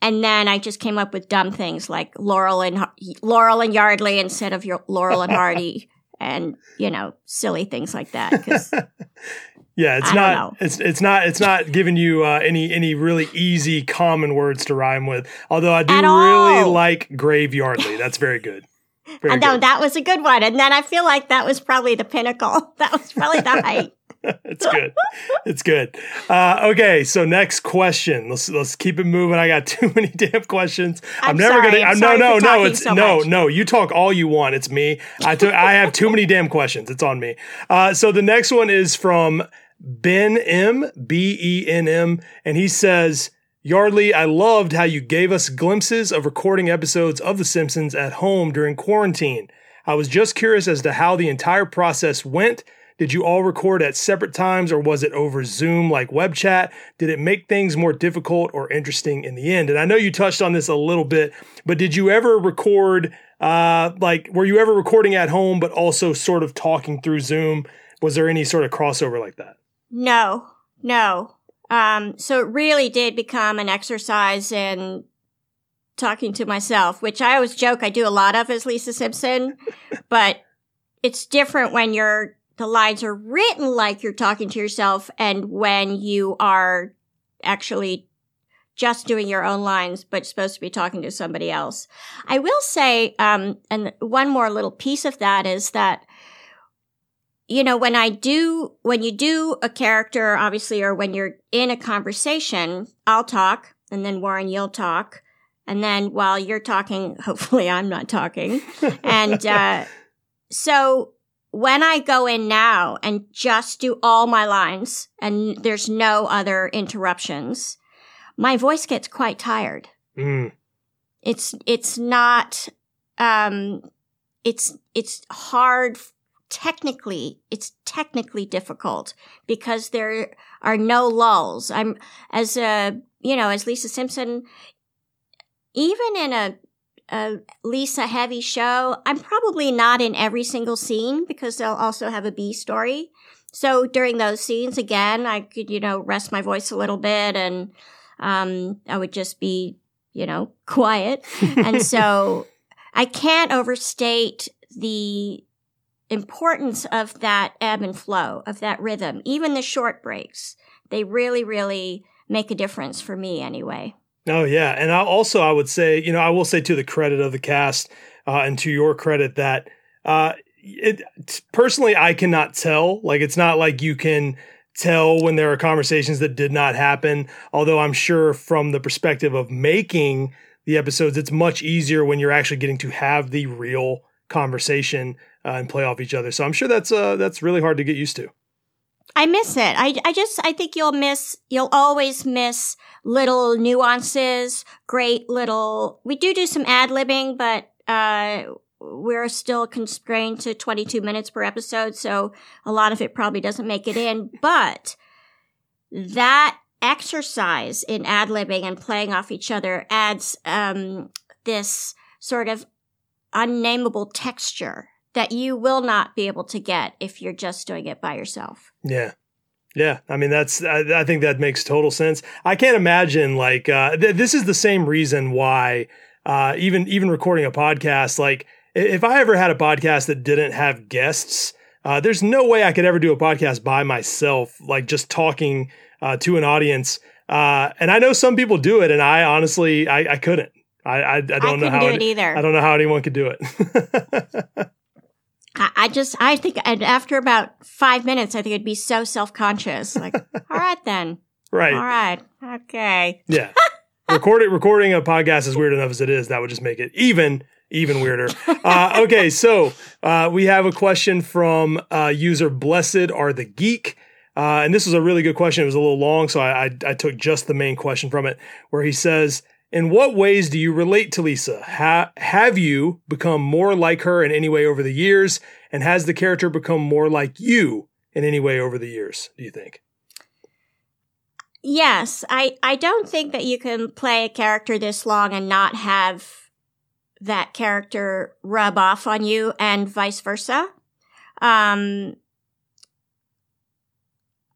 and then I just came up with dumb things like Laurel and Laurel and Yardley instead of your Laurel and Hardy, and you know, silly things like that. Because yeah, it's I don't it's it's not it's not giving you uh, any any really easy common words to rhyme with. Although I do At really all. like Graveyardly. That's very good. Very I know good. that was a good one, and then I feel like that was probably the pinnacle. That was probably the height. it's good. It's good. Uh, okay, so next question. Let's let's keep it moving. I got too many damn questions. I'm never sorry. gonna. I'm no, sorry no, for no. It's so no, much. no. You talk all you want. It's me. I took. I have too many damn questions. It's on me. Uh, so the next one is from Ben M B E N M, and he says. Yardley, I loved how you gave us glimpses of recording episodes of The Simpsons at home during quarantine. I was just curious as to how the entire process went. Did you all record at separate times or was it over Zoom like web chat? Did it make things more difficult or interesting in the end? And I know you touched on this a little bit, but did you ever record, uh, like, were you ever recording at home but also sort of talking through Zoom? Was there any sort of crossover like that? No, no. Um, so it really did become an exercise in talking to myself, which I always joke I do a lot of as Lisa Simpson, but it's different when you're the lines are written like you're talking to yourself and when you are actually just doing your own lines, but supposed to be talking to somebody else. I will say, um, and one more little piece of that is that you know, when I do, when you do a character, obviously, or when you're in a conversation, I'll talk and then Warren, you'll talk. And then while you're talking, hopefully I'm not talking. and, uh, so when I go in now and just do all my lines and there's no other interruptions, my voice gets quite tired Mm, it's it's not um it's it's hard technically it's technically difficult because there are no lulls. I'm as a you know as lisa simpson even in a a lisa heavy show i'm probably not in every single scene because they'll also have a b story. So during those scenes again i could you know rest my voice a little bit and um i would just be you know quiet. And so I can't overstate the importance of that ebb and flow, of that rhythm. Even the short breaks, they really, really make a difference for me anyway. Oh yeah, and I also I would say you know I will say to the credit of the cast uh, and to your credit that uh, it personally I cannot tell like it's not like you can tell when there are conversations that did not happen. Although I'm sure from the perspective of making the episodes, it's much easier when you're actually getting to have the real conversation uh, and play off each other. So I'm sure that's uh, that's really hard to get used to. I miss it. I, I just, I think you'll miss, you'll always miss little nuances, great little, we do do some ad libbing, but, uh, we're still constrained to 22 minutes per episode. So a lot of it probably doesn't make it in, but that exercise in ad libbing and playing off each other adds, um, this sort of unnameable texture that you will not be able to get if you're just doing it by yourself. Yeah. Yeah, I mean that's I, I think that makes total sense. I can't imagine like uh, th- this is the same reason why uh, even even recording a podcast like if I ever had a podcast that didn't have guests, uh, there's no way I could ever do a podcast by myself, like just talking uh, to an audience. Uh, and I know some people do it, and I honestly I, I couldn't. I I, I don't know how do any- it either. I don't know how anyone could do it. Just, I think, and after about five minutes, I think it'd be so self conscious. Like, all right then, right. all right, okay. Yeah. recording recording a podcast is weird enough as it is. That would just make it even even weirder. Uh, okay, so uh, we have a question from uh, user Blessed Are the Geek. Uh, and this was a really good question. It was a little long, so I, I, I took just the main question from it, where he says, "In what ways do you relate to Lisa? Ha- have you become more like her in any way over the years? And has the character become more like you in any way over the years? Do you think?" Yes, I, I don't think that you can play a character this long and not have that character rub off on you and vice versa. Um,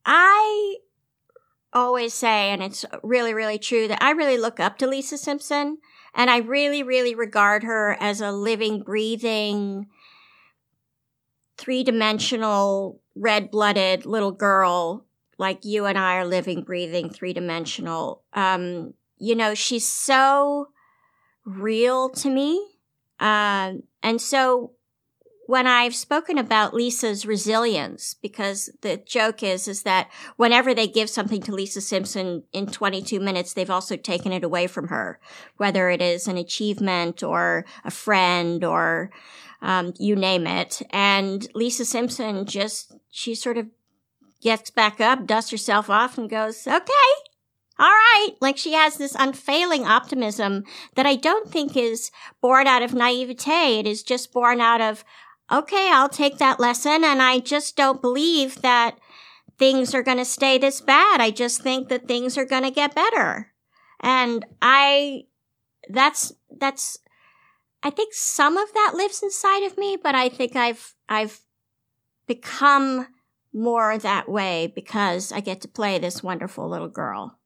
I always say, and it's really, really true, that I really look up to Lisa Simpson. And I really, really regard her as a living, breathing, three dimensional, red blooded little girl like you and I are living, breathing, three dimensional. Um, you know, she's so real to me. Um, and so when I've spoken about Lisa's resilience, because the joke is, is that whenever they give something to Lisa Simpson in 22 minutes, they've also taken it away from her, whether it is an achievement or a friend or, um, you name it. And Lisa Simpson just, she sort of gets back up, dusts herself off and goes, okay, all right. Like she has this unfailing optimism that I don't think is born out of naivete. It is just born out of, okay, I'll take that lesson. And I just don't believe that things are going to stay this bad. I just think that things are going to get better. And I, that's, that's, I think some of that lives inside of me, but I think I've, I've become more that way because I get to play this wonderful little girl.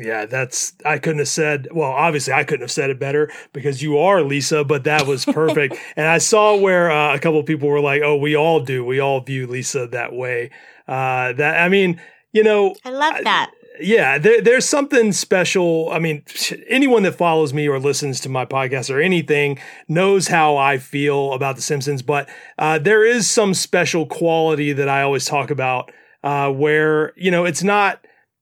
Yeah, that's I couldn't have said well, obviously I couldn't have said it better because you are Lisa, but that was perfect. and I saw where uh, a couple of people were like, "Oh, we all do. We all view Lisa that way." Uh, that I mean, you know, I love that. yeah, there, there's something special. I mean, anyone that follows me or listens to my podcast or anything knows how I feel about The Simpsons, but uh, there is some special quality that I always talk about uh, where, you know, it's not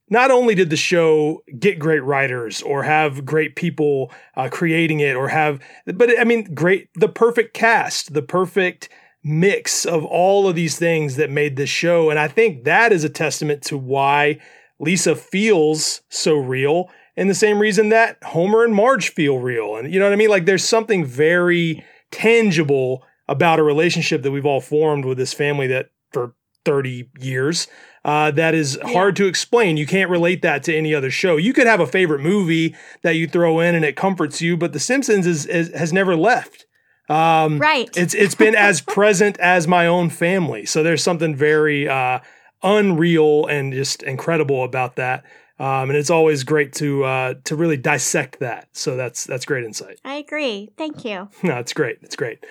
not only did the show get great writers or have great people uh, creating it or have, but I mean, great, the perfect cast, the perfect mix of all of these things that made this show. And I think that is a testament to why Lisa feels so real and the same reason that Homer and Marge feel real. And you know what I mean? Like there's something very tangible about a relationship that we've all formed with this family that for 30 years uh, that is yeah. hard to explain. You can't relate that to any other show. You could have a favorite movie that you throw in and it comforts you, but The Simpsons is, is has never left. Um, right. It's it's been as present as my own family. So there's something very uh, unreal and just incredible about that. Um, and it's always great to uh, to really dissect that. So that's that's great insight. I agree. Thank you. no, it's great. It's great.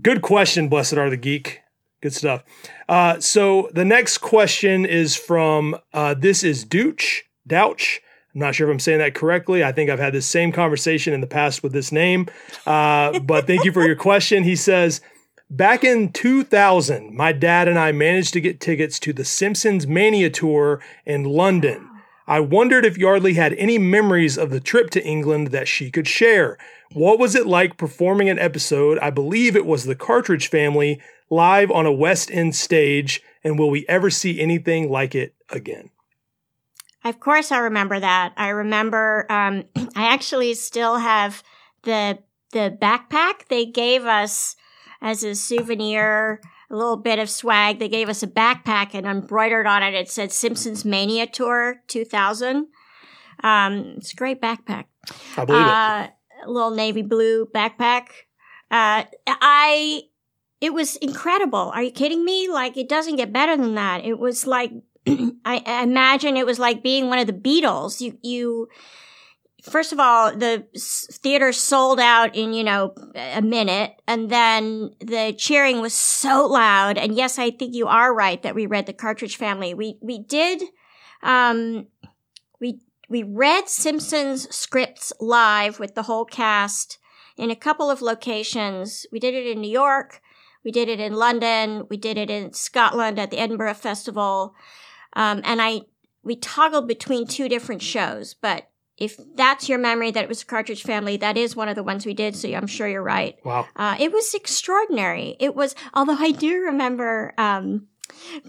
Good question, Blessed are the geek. Good stuff. Uh, so the next question is from uh, this is Dooch Douch. I'm not sure if I'm saying that correctly. I think I've had this same conversation in the past with this name. Uh, but thank you for your question. He says, Back in 2000, my dad and I managed to get tickets to the Simpsons Mania Tour in London. I wondered if Yardley had any memories of the trip to England that she could share. What was it like performing an episode? I believe it was the Cartridge Family live on a West End stage, and will we ever see anything like it again? Of course, I remember that. I remember. Um, I actually still have the the backpack they gave us as a souvenir. A little bit of swag. They gave us a backpack and embroidered on it. It said Simpsons Mania Tour 2000. Um, it's a great backpack. I believe uh, it. A little navy blue backpack. Uh, I it was incredible. Are you kidding me? Like, it doesn't get better than that. It was like, I, I imagine it was like being one of the Beatles. You, you, first of all, the theater sold out in, you know, a minute. And then the cheering was so loud. And yes, I think you are right that we read the Cartridge Family. We, we did, um, we, we read Simpsons scripts live with the whole cast in a couple of locations. We did it in New York. We did it in London. We did it in Scotland at the Edinburgh Festival. Um, and I, we toggled between two different shows, but if that's your memory that it was Cartridge Family, that is one of the ones we did. So I'm sure you're right. Wow. Uh, it was extraordinary. It was, although I do remember, um,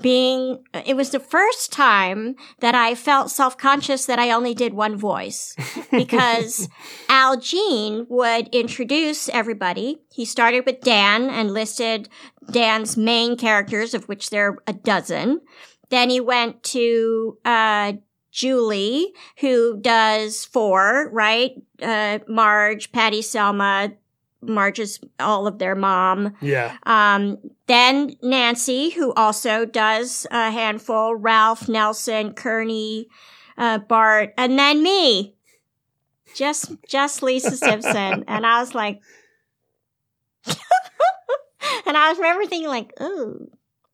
being it was the first time that I felt self-conscious that I only did one voice because Al Jean would introduce everybody. He started with Dan and listed Dan's main characters of which there are a dozen. Then he went to uh, Julie, who does four, right? Uh, Marge, Patty, Selma, Marge's all of their mom. Yeah. Um, then Nancy, who also does a handful, Ralph, Nelson, Kearney, uh, Bart, and then me. Just, just Lisa Simpson. And I was like, and I was remember thinking like, ooh,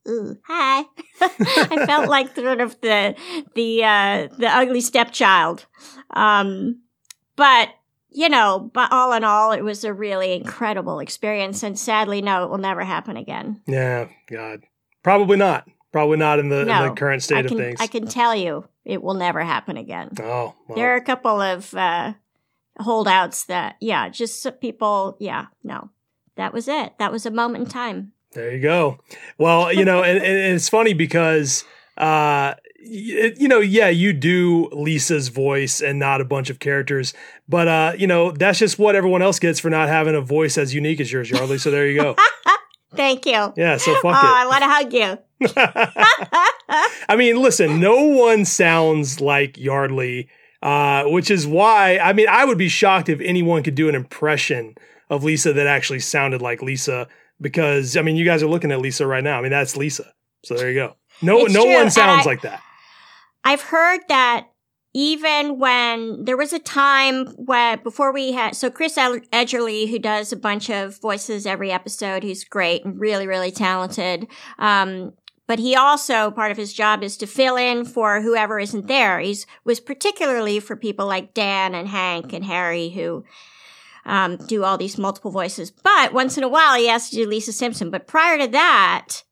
ooh, hi. I felt like sort of the, the, uh, the ugly stepchild. Um, but, you know, but all in all, it was a really incredible experience. And sadly, no, it will never happen again. Yeah, God. Probably not. Probably not in the, in the current state I of things. I can tell you it will never happen again. oh, well, There are a couple of uh, holdouts that, yeah, just people, yeah, no. That was it. That was a moment in time. There you go. Well, you know, and, and it's funny because, uh, you know, yeah, you do Lisa's voice and not a bunch of characters, but uh, you know, that's just what everyone else gets for not having a voice as unique as yours, Yardley. So there you go. Thank you. Yeah, so oh, fuck I want to hug you. I mean, listen, no one sounds like Yardley, uh, which is why I mean, I would be shocked if anyone could do an impression of Lisa that actually sounded like Lisa. Because I mean, you guys are looking at Lisa right now. I mean, that's Lisa. So there you go. No, It's no true, one sounds I- like that. I've heard that even when there was a time when before we had so Chris Edgerly who does a bunch of voices every episode who's great and really really talented. Um but he also part of his job is to fill in for whoever isn't there. He's was particularly for people like Dan and Hank and Harry who um, do all these multiple voices. But once in a while he has to do Lisa Simpson. But prior to that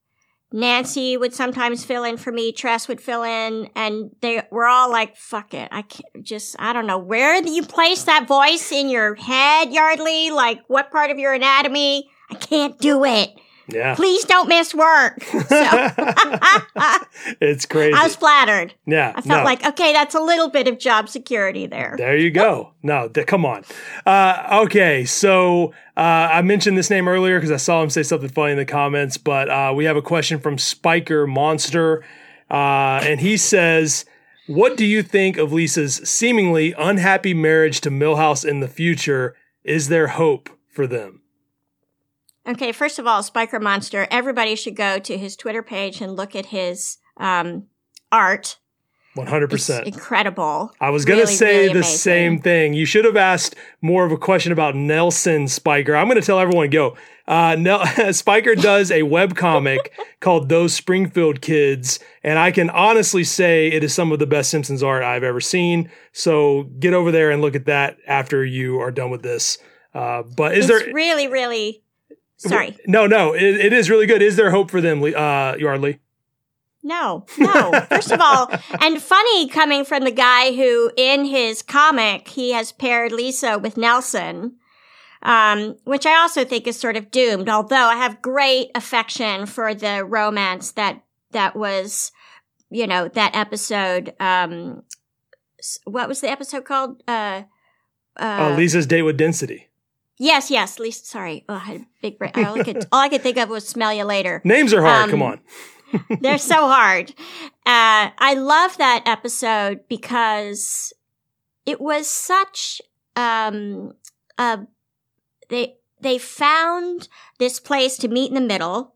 Nancy would sometimes fill in for me. Tress would fill in, and they were all like, "Fuck it, I can't just I don't know where you place that voice in your head, Yardley? Like what part of your anatomy? I can't do it. Yeah. Please don't miss work." So it's crazy. I was flattered. yeah. I felt no. like okay, that's a little bit of job security there. There you go. No, th- come on. Uh, okay, so uh, I mentioned this name earlier because I saw him say something funny in the comments, but uh, we have a question from Spiker Monster, uh, and he says, "What do you think of Lisa's seemingly unhappy marriage to Milhouse in the future? Is there hope for them?" Okay, first of all, Spiker Monster, everybody should go to his Twitter page and look at his um, art. One hundred It's percent. incredible. I was going to Really, say really the amazing. same thing. You should have asked more of a question about Nelson Spiker. I'm going to tell everyone go. Uh, Nel- Spiker does a web comic called Those Springfield Kids, and I can honestly say it is some of the best Simpsons art I've ever seen. So get over there and look at that after you are done with this. Uh, but is it's there? really, really. Sorry. No, no, it, it is really good. Is there hope for them, uh, Yardley? No, no. First of all, and funny coming from the guy who, in his comic, he has paired Lisa with Nelson, um, which I also think is sort of doomed. Although I have great affection for the romance that that was, you know, that episode. Um, what was the episode called? Uh, Uh, Lisa's date with Density. Yes, yes. Lisa, sorry. Oh, I had a big brain. All I could, all I could think of was smell you later. Names are hard. Um, Come on. They're so hard. Uh, I love that episode because it was such um, a they they found this place to meet in the middle.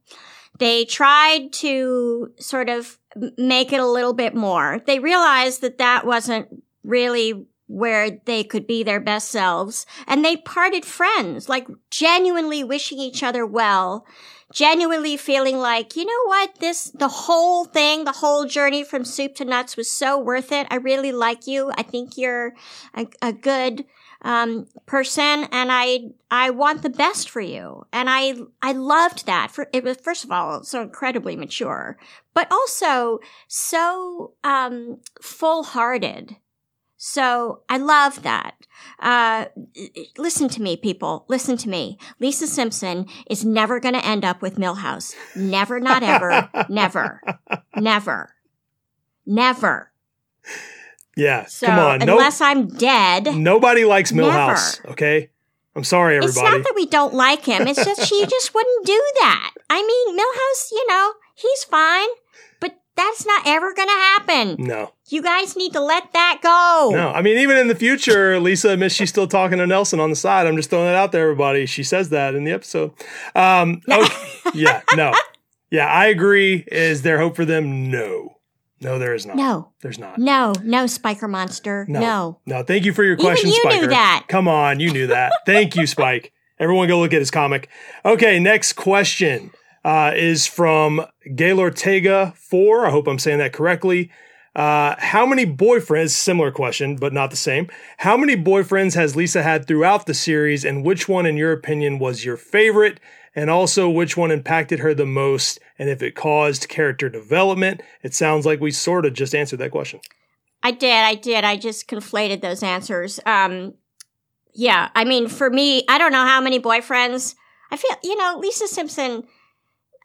They tried to sort of make it a little bit more. They realized that that wasn't really where they could be their best selves and they parted friends, like genuinely wishing each other well genuinely feeling like, you know what, this, the whole thing, the whole journey from soup to nuts was so worth it. I really like you. I think you're a, a good, um, person and I, I want the best for you. And I, I loved that for, it was, first of all, so incredibly mature, but also so, um, full hearted. So I love that. Uh, listen to me, people. Listen to me. Lisa Simpson is never going to end up with Milhouse. Never, not ever, never, never, never. Yeah. So Come on. No, unless I'm dead, Nobody likes Never. Milhouse, okay? I'm sorry, everybody. it's not that we don't like him. It's just she just wouldn't do that. I mean, Milhouse, you know, he's fine, but that's not ever going to happen. no, You guys need to let that go. no. I mean, even in the future, Lisa admits she's still talking to Nelson on the side. I'm just throwing that out there, everybody. She says that in the episode. Um, okay. yeah, no. Yeah, I agree. Is there hope for them? No. No, there is not. No. There's not. No, no, Spiker Monster. No. No. No, thank you for your question, you knew that. Come on, you knew that. thank you, Spike. Everyone go look at his comic. Okay, next question uh, is from Gail Ortega 4. I hope I'm saying that correctly. Uh, how many boyfriends, similar question, but not the same. How many boyfriends has Lisa had throughout the series, and which one, in your opinion, was your favorite? And also, which one impacted her the most, and if it caused character development? It sounds like we sort of just answered that question. I did. I did. I just conflated those answers. Um, yeah. I mean, for me, I don't know how many boyfriends. I feel, you know, Lisa Simpson,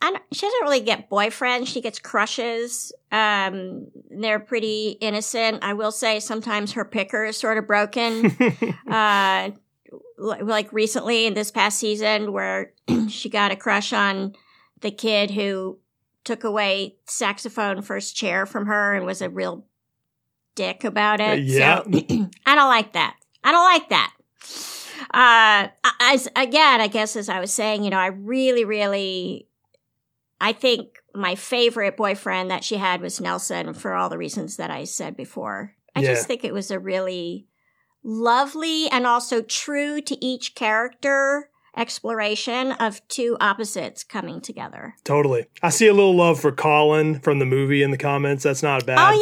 I don't, she doesn't really get boyfriends. She gets crushes. Um, they're pretty innocent. I will say sometimes her picker is sort of broken. uh, like recently in this past season where she got a crush on the kid who took away saxophone first chair from her and was a real dick about it. Yeah. So I don't like that. I don't like that. Uh, as again, I guess as I was saying, you know, I really, really, I think my favorite boyfriend that she had was Nelson for all the reasons that I said before. I Yeah. just think it was a really lovely and also true to each character exploration of two opposites coming together. Totally. I see a little love for Colin from the movie in the comments. That's not bad. oh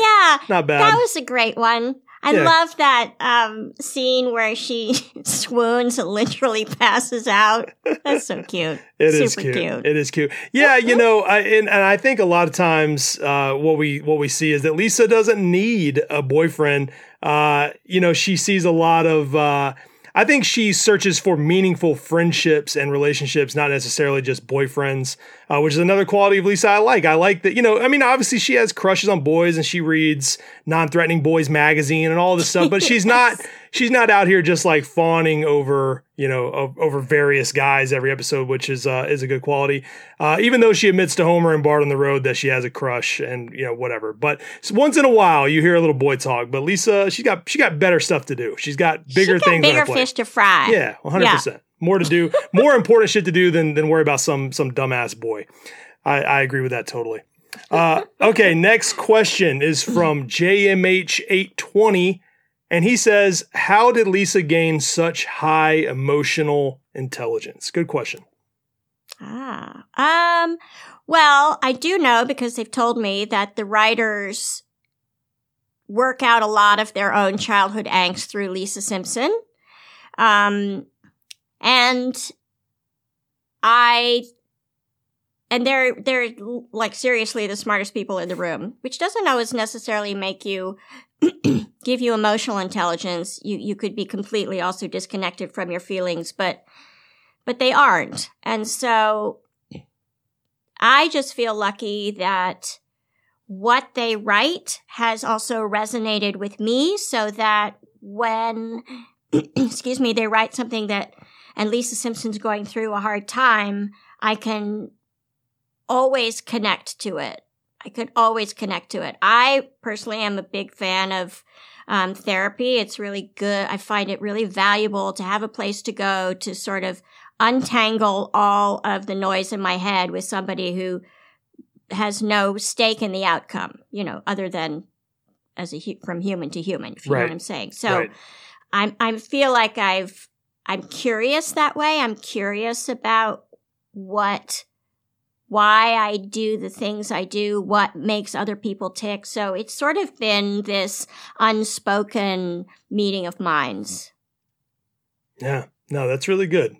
yeah, Not bad. that was a great one. I Yeah. love that um, scene where she swoons and literally passes out. That's so cute. It is Super cute. It is cute. Yeah, you know, I, and, and I think a lot of times uh, what we what we see is that Lisa doesn't need a boyfriend. Uh, you know, she sees a lot of. Uh, I think she searches for meaningful friendships and relationships, not necessarily just boyfriends, uh, which is another quality of Lisa I like. I like that, you know, I mean, obviously she has crushes on boys and she reads non-threatening boys magazine and all this stuff, but she's not, she's not out here just like fawning over, you know, o- over various guys every episode, which is, uh, is a good quality. Uh, even though she admits to Homer and Bart on the road that she has a crush and, you know, whatever. But once in a while you hear a little boy talk, but Lisa, she's got, she got better stuff to do. She's got bigger she got things bigger fish to fry. Yeah, one hundred percent. More to do, more important shit to do than than worry about some some dumbass boy. I, I agree with that totally. Uh, okay, next question is from JMH eight twenty, and he says, "How did Lisa gain such high emotional intelligence?" Good question. Ah. Um, well, I do know because they've told me that the writers work out a lot of their own childhood angst through Lisa Simpson. Um, and I, and they're, they're like seriously the smartest people in the room, which doesn't always necessarily make you give you emotional intelligence. You, you could be completely also disconnected from your feelings, but but they aren't. And so I just feel lucky that what they write has also resonated with me so that when, excuse me, they write something that, and Lisa Simpson's going through a hard time, I can always connect to it. I could always connect to it. I personally am a big fan of um, therapy. It's really good. I find it really valuable to have a place to go to sort of untangle all of the noise in my head with somebody who has no stake in the outcome, you know, other than as a hu- from human to human, if you know what I'm saying. So right. I'm I feel like I've I'm curious that way. I'm curious about what why I do the things I do, what makes other people tick. So it's sort of been this unspoken meeting of minds. Yeah, no, that's really good.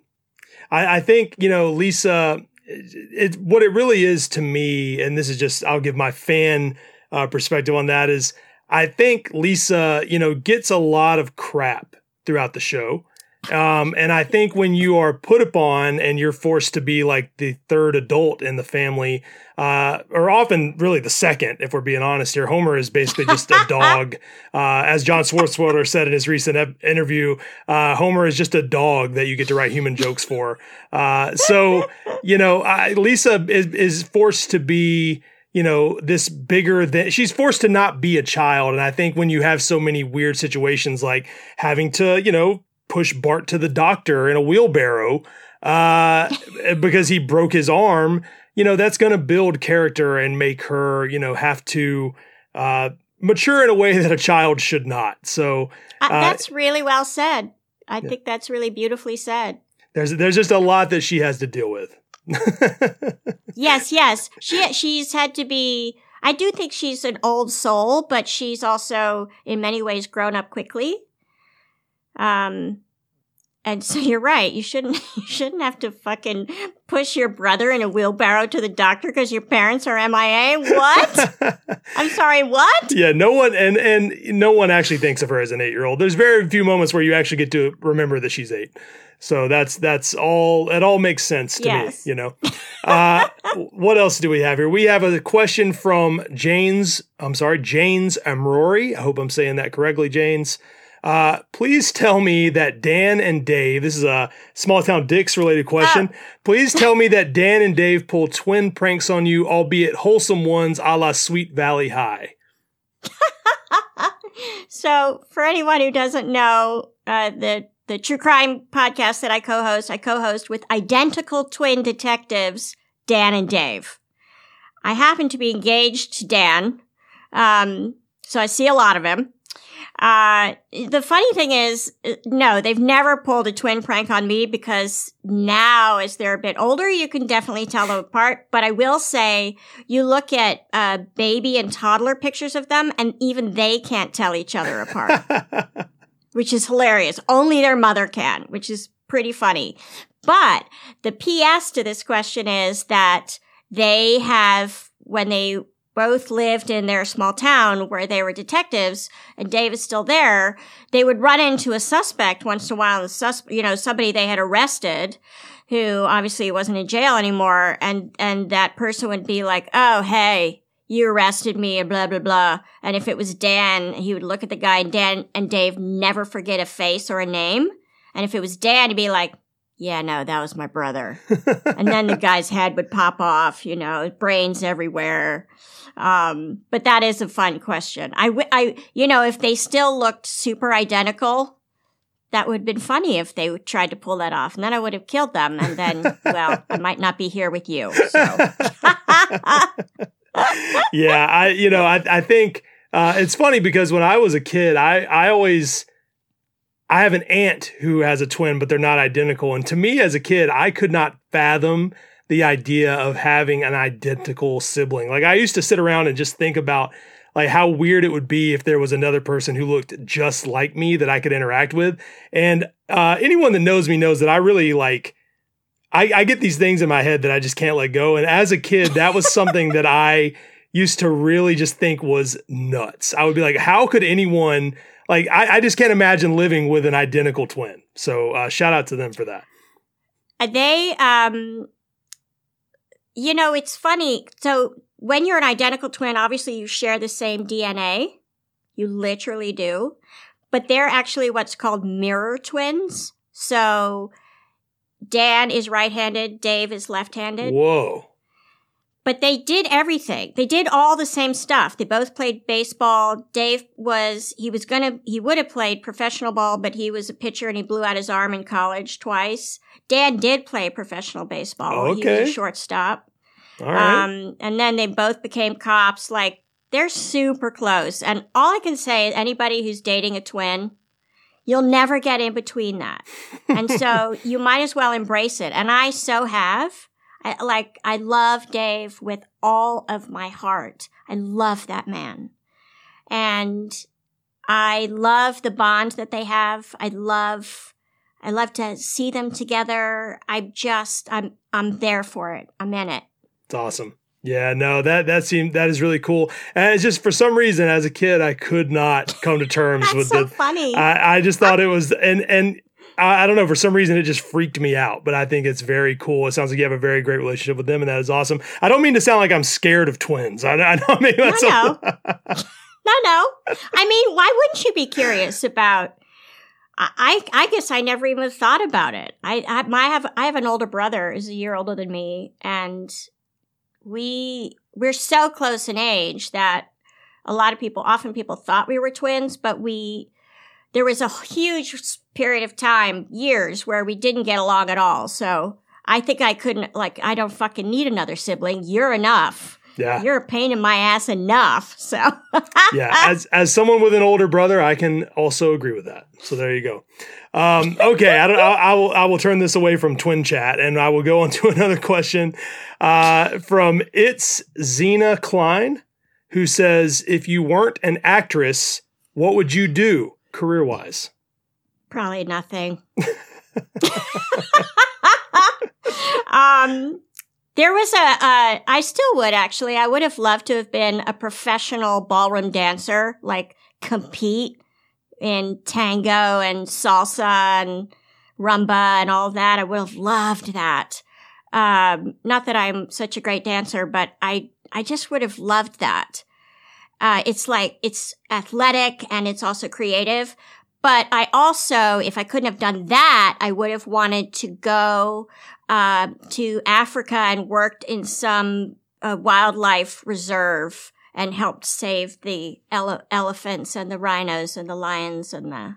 I, I think you know Lisa. It, what it really is to me, and this is just I'll give my fan uh, perspective on that. Is I think Lisa, you know, gets a lot of crap throughout the show. Um, and I think when you are put upon and you're forced to be like the third adult in the family, uh, or often really the second, if we're being honest here, Homer is basically just a dog. Uh, as John Swartzwelder said in his recent ep- interview, uh, Homer is just a dog that you get to write human jokes for. Uh, so, you know, I, Lisa is, is forced to be, you know, this bigger than she's forced to not be a child. And I think when you have so many weird situations like having to, you know, push Bart to the doctor in a wheelbarrow uh, because he broke his arm, you know, that's going to build character and make her, you know, have to uh, mature in a way that a child should not. So Uh, uh, that's really well said. I think that's really beautifully said. there's there's just a lot that she has to deal with. Yes, yes. She she's had to be. I do think she's an old soul, but she's also in many ways grown up quickly. Um, and so you're right. You shouldn't you shouldn't have to fucking push your brother in a wheelbarrow to the doctor because your parents are MIA. What? I'm sorry. What? yeah, no one and and no one actually thinks of her as an eight year old. There's very few moments where you actually get to remember that she's eight. So that's that's all. It all makes sense to Yes. me. You know. Uh, what else do we have here? We have a question from Janes. I'm sorry, Janes Amrory. I hope I'm saying that correctly, Janes. Uh, please tell me that Dan and Dave. This is a small town dicks related question. Please tell me that Dan and Dave pull twin pranks on you, albeit wholesome ones, a la Sweet Valley High. So, for anyone who doesn't know, uh, the the true crime podcast that I co-host, I co-host with identical twin detectives, Dan and Dave. I happen to be engaged to Dan, um, so I see a lot of him. Uh, the funny thing is, uh, no, they've never pulled a twin prank on me because now, as they're a bit older, you can definitely tell them apart. But I will say, you look at uh, baby and toddler pictures of them, and even they can't tell each other apart, which is hilarious. Only their mother can, which is pretty funny. But the PS to this question is that they have, when they both lived in their small town where they were detectives and Dave is still there, they would run into a suspect once in a while, the sus- you know, somebody they had arrested who obviously wasn't in jail anymore. And, and that person would be like, Oh, hey, you arrested me and blah, blah, blah. And if it was Dan, he would look at the guy and Dan and Dave never forget a face or a name. And if it was Dan, he'd be like, yeah, no, that was my brother. and then the guy's head would pop off, you know, brains everywhere. Um, but that is a fun question. I, w- I, you know, if they still looked super identical, that would have been funny if they tried to pull that off. And then I would have killed them. And then, well, I might not be here with you. So. yeah, I you know I I think uh, it's funny because when I was a kid, I I always I have an aunt who has a twin, but they're not identical. And to me, as a kid, I could not fathom the idea of having an identical sibling. Like I used to sit around and just think about like how weird it would be if there was another person who looked just like me that I could interact with. And uh, anyone that knows me knows that I really like. I, I get these things in my head that I just can't let go. And as a kid, that was something that I used to really just think was nuts. I would be like, how could anyone like I, I just can't imagine living with an identical twin. So uh, shout out to them for that. And they, um, you know, it's funny. So when you're an identical twin, obviously you share the same DNA. You literally do. But they're actually what's called mirror twins. So Dan is right handed, Dave is left handed. Whoa. But they did everything. They did all the same stuff. They both played baseball. Dave was, he was gonna, he would have played professional ball, but he was a pitcher and he blew out his arm in college twice. Dan did play professional baseball. Okay. He was a shortstop. All right. Um, and then they both became cops. Like, they're super close. And all I can say is anybody who's dating a twin, you'll never get in between that. And so you might as well embrace it. And I so have. I, like, I love Dave with all of my heart. I love that man. And I love the bond that they have. I love, I love to see them together. I just, I'm, I'm there for it. I'm in it. It's awesome. Yeah, no, that that seemed that is really cool. And it's just for some reason as a kid I could not come to terms That's with so the funny. I, I just thought it was and and I, I don't know for some reason it just freaked me out, but I think it's very cool. It sounds like you have a very great relationship with them, and that is awesome. I don't mean to sound like I'm scared of twins. I, I don't mean that's no. no, no. I mean, why wouldn't you be curious about? I, I I guess I never even thought about it. I, I my have I have an older brother who's a year older than me, and we we're so close in age that a lot of people, often people thought we were twins, but we there was a huge period of time, years, where we didn't get along at all. So I think I couldn't like I don't fucking need another sibling. You're enough. Yeah. You're a pain in my ass enough. So yeah, as as someone with an older brother, I can also agree with that. So there you go. Um, okay, I, don't, I, I, will I will turn this away from twin chat, and I will go on to another question uh, from it's Zena Klein, who says, "If you weren't an actress, what would you do career wise?" probably nothing. um, there was a. Uh, I still would actually. I would have loved to have been a professional ballroom dancer, like compete in tango and salsa and rumba and all that. I would have loved that. Um, not that I'm such a great dancer, but I, I just would have loved that. Uh, it's like, it's athletic and it's also creative. But I also, if I couldn't have done that, I would have wanted to go, uh, to Africa and worked in some uh, wildlife reserve and helped save the ele- elephants and the rhinos and the lions and the,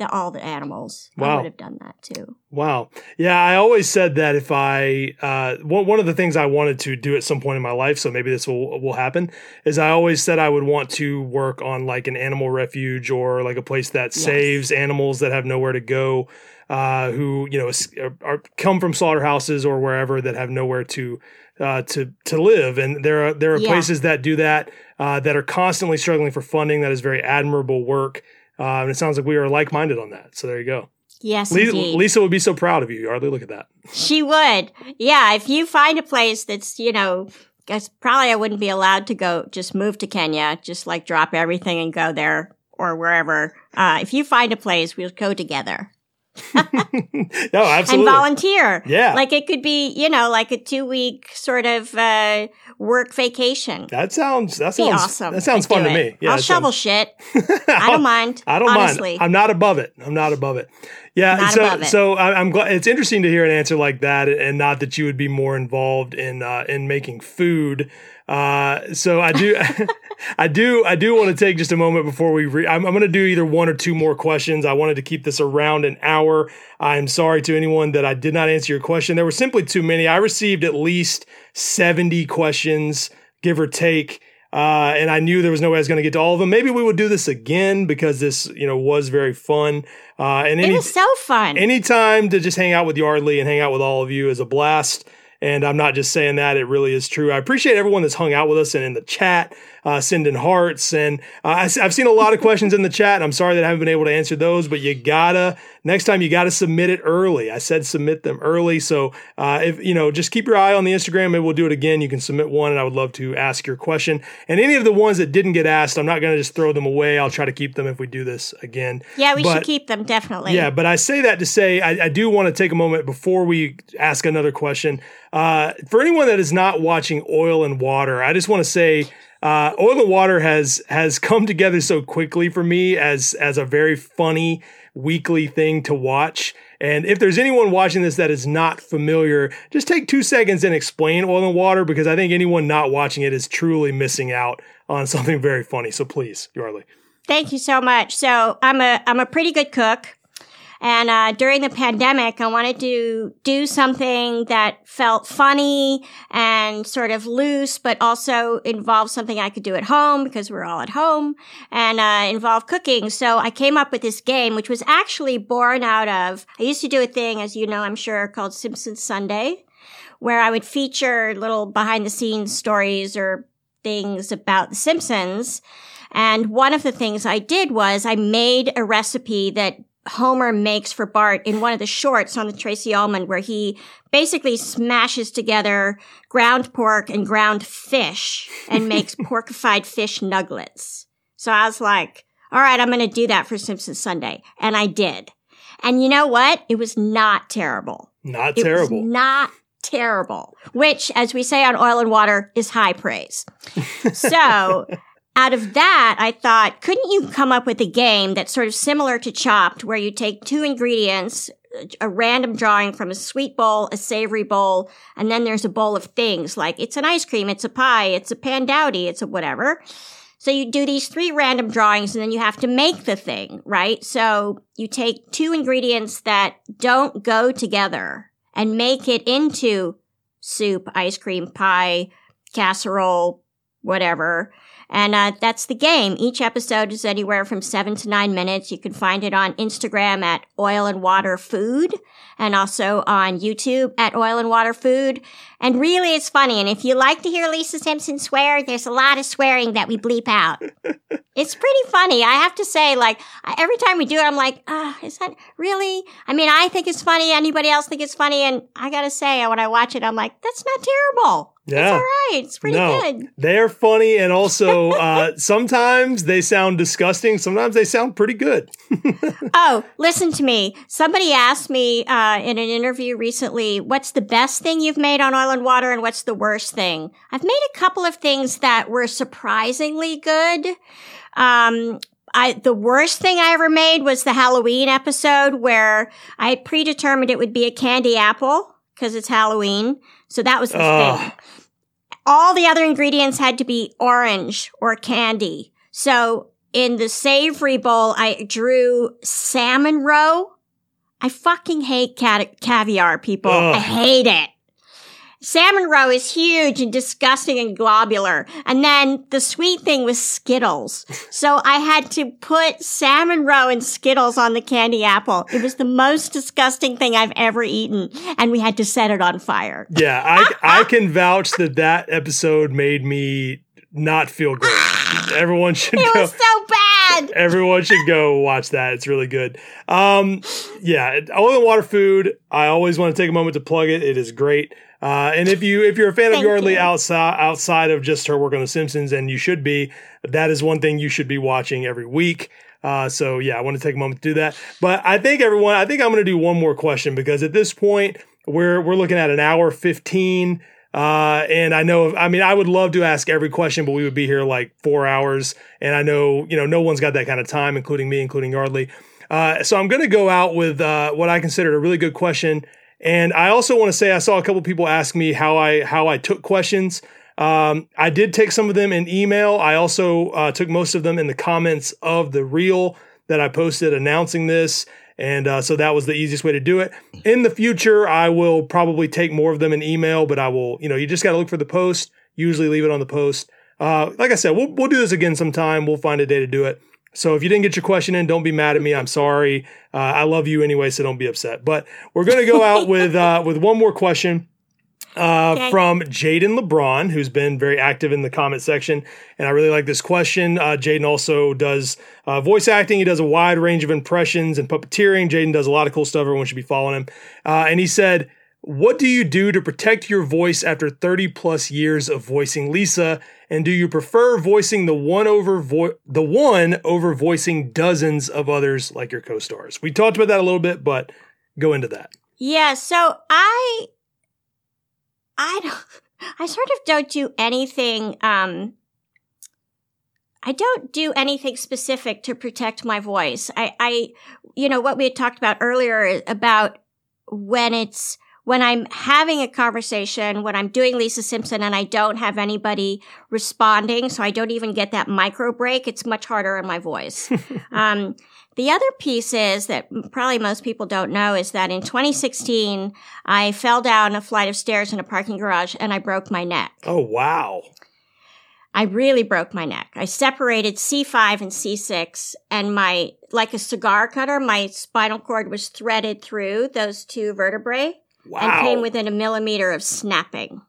the all the animals. I Wow. would have done that too. Wow. Yeah, I always said that if I uh, one one of the things I wanted to do at some point in my life, so maybe this will will happen, is I always said I would want to work on like an animal refuge or like a place that Yes. saves animals that have nowhere to go, uh, who you know are, are come from slaughterhouses or wherever that have nowhere to. Uh, to to live, and there are there are Yeah. places that do that uh, that are constantly struggling for funding. That is very admirable work, uh, and it sounds like we are like minded on that. So there you go. Yes, Lisa. Lisa would be so proud of you, Yeardley. Look at that. She would. Yeah, if you find a place that's, you know, guess probably I wouldn't be allowed to go just move to Kenya, just like drop everything and go there or wherever. Uh, if you find a place, we'll go together no, absolutely. and volunteer. Yeah. Like it could be, you know, like a two week sort of, uh, work vacation. that sounds that Be sounds awesome. that sounds fun to me. Yeah, I'll shovel sounds- shit. I don't mind. I don't honestly. mind. I'm not above it. I'm not above it. Yeah. Not so so I, I'm glad it's interesting to hear an answer like that, and not that you would be more involved in uh, in making food. Uh, so I do, I do, I do want to take just a moment before we. Re- I'm, I'm going to do either one or two more questions. I wanted to keep this around an hour. I'm sorry to anyone that I did not answer your question. There were simply too many. I received at least 70 questions, give or take. Uh, and I knew there was no way I was going to get to all of them. Maybe we would do this again because this, you know, was very fun. Uh, and it was so fun. anytime to just hang out with Yeardley and hang out with all of you is a blast. And I'm not just saying that; it really is true. I appreciate everyone that's hung out with us and in the chat, uh, sending hearts. And uh, I, have seen a lot of questions in the chat. And I'm sorry that I haven't been able to answer those, but you gotta next time you gotta submit it early. I said submit them early, so uh, if you know, just keep your eye on the Instagram. Maybe we'll do it again. You can submit one, and I would love to ask your question. And any of the ones that didn't get asked, I'm not gonna just throw them away. I'll try to keep them if we do this again. yeah, we but- should keep them definitely. Yeah, but I say that to say I, I do want to take a moment before we ask another question. Uh, for anyone that is not watching Oil and Water, I just want to say uh, Oil and Water has has come together so quickly for me as as a very funny weekly thing to watch. And if there's anyone watching this that is not familiar, just take two seconds and explain Oil and Water because I think anyone not watching it is truly missing out on something very funny. So please, Yeardley. Thank you so much. So I'm a I'm a pretty good cook, and uh, during the pandemic, I wanted to do something that felt funny and sort of loose, but also involved something I could do at home because we're all at home, and uh, involve cooking. So I came up with this game, which was actually born out of I used to do a thing, as you know, I'm sure, called Simpsons Sunday, where I would feature little behind the scenes stories or things about the Simpsons. And one of the things I did was I made a recipe that Homer makes for Bart in one of the shorts on the Tracey Ullman where he basically smashes together ground pork and ground fish and makes porkified fish nuggets. So I was like, all right, I'm going to do that for Simpsons Sunday. And I did. And you know what? It was not terrible. Not It terrible. was not terrible, which, as we say on Oil and Water, is high praise. so, out of that, I thought, couldn't you come up with a game that's sort of similar to Chopped, where you take two ingredients, a random drawing from a sweet bowl, a savory bowl, and then there's a bowl of things like it's an ice cream, it's a pie, it's a pandowdy, it's a whatever. So you do these three random drawings and then you have to make the thing, right? So you take two ingredients that don't go together and make it into soup, ice cream, pie, casserole, whatever. And uh, that's the game. Each episode is anywhere from seven to nine minutes. You can find it on Instagram at Oil and Water Food and also on YouTube at Oil and Water Food. And really, it's funny. And if you like to hear Lisa Simpson swear, there's a lot of swearing that we bleep out. it's pretty funny. I have to say, like, every time we do it, I'm like, ah, is that really? I mean, I think it's funny. Anybody else think it's funny? And I gotta say, when I watch it, I'm like, that's not terrible. Yeah. It's all right. It's pretty no, good. they're funny, and also uh, sometimes they sound disgusting. Sometimes they sound pretty good. oh, listen to me. Somebody asked me uh, in an interview recently, "What's the best thing you've made on oil and water, and what's the worst thing?" I've made a couple of things that were surprisingly good. Um, I, the worst thing I ever made was the Halloween episode where I had predetermined it would be a candy apple because it's Halloween. So that was the thing. All the other ingredients had to be orange or candy. So in the savory bowl, I drew salmon roe. I fucking hate cat- caviar, people. I hate it. Salmon roe is huge and disgusting and globular. And then the sweet thing was Skittles. So I had to put salmon roe and Skittles on the candy apple. It was the most disgusting thing I've ever eaten. And we had to set it on fire. Yeah, I I can vouch that that episode made me not feel great. Everyone should It go. was so bad. Everyone should go watch that. It's really good. Um, yeah, oil and water food. I always want to take a moment to plug it. It is great. Uh, and if you if you're a fan of Yeardley you. outside outside of just her work on The Simpsons, and you should be, that is one thing you should be watching every week. Uh, so yeah, I want to take a moment to do that. But I think everyone, I think I'm going to do one more question because at this point we're we're looking at an hour fifteen. Uh, and I know, I mean, I would love to ask every question, but we would be here like four hours. And I know, you know, no one's got that kind of time, including me, including Yeardley. Uh, so I'm going to go out with uh, what I considered a really good question. And I also want to say I saw a couple people ask me how I how I took questions. Um, I did take some of them in email. I also uh, took most of them in the comments of the reel that I posted announcing this. And uh, so that was the easiest way to do it. In the future, I will probably take more of them in email, but I will, you know, you just got to look for the post. Usually leave it on the post. Uh, like I said, we'll, we'll do this again sometime. We'll find a day to do it. So if you didn't get your question in, don't be mad at me. I'm sorry. Uh, I love you anyway, so don't be upset. But we're going to go out with uh, with one more question uh, Okay. from Jaden LeBron, who's been very active in the comment section. And I really like this question. Uh, Jaden also does uh, voice acting. He does a wide range of impressions and puppeteering. Jaden does a lot of cool stuff. Everyone should be following him. Uh, and he said, What do you do to protect your voice after 30 plus years of voicing Lisa? And do you prefer voicing the one over vo- the one over voicing dozens of others like your co-stars? We talked about that a little bit, but go into that. Yeah, so I I don't I sort of don't do anything um I don't do anything specific to protect my voice. I I you know what we had talked about earlier about when it's when I'm having a conversation, when I'm doing Lisa Simpson and I don't have anybody responding, so I don't even get that micro break, it's much harder in my voice. um, the other piece is that probably most people don't know is that in 2016, I fell down a flight of stairs in a parking garage and I broke my neck. Oh wow. I really broke my neck. I separated C5 and C6 and my, like a cigar cutter, my spinal cord was threaded through those two vertebrae Wow. and came within a millimeter of snapping.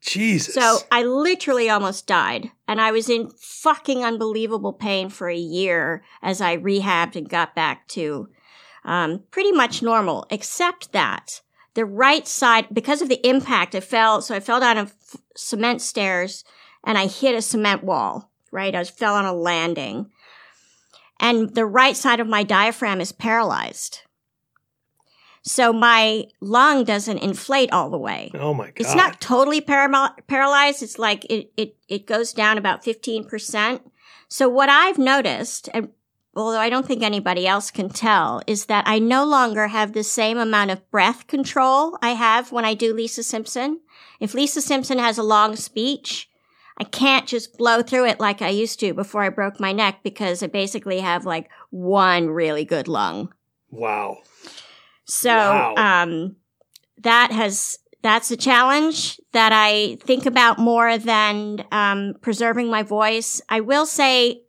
Jesus. So I literally almost died and I was in fucking unbelievable pain for a year as I rehabbed and got back to, um, pretty much normal, except that the right side, because of the impact, I fell, so I fell down a f- cement stairs and I hit a cement wall, right? I fell on a landing and the right side of my diaphragm is paralyzed. So my lung doesn't inflate all the way. oh my god. It's not totally paralyzed. It's like it, it, it goes down about 15%. So what I've noticed, and although I don't think anybody else can tell, is that I no longer have the same amount of breath control I have when I do Lisa Simpson. If Lisa Simpson has a long speech, I can't just blow through it like I used to before I broke my neck because I basically have like one really good lung. Wow. So, Wow. um, that has, that's a challenge that I think about more than um, preserving my voice. I will say,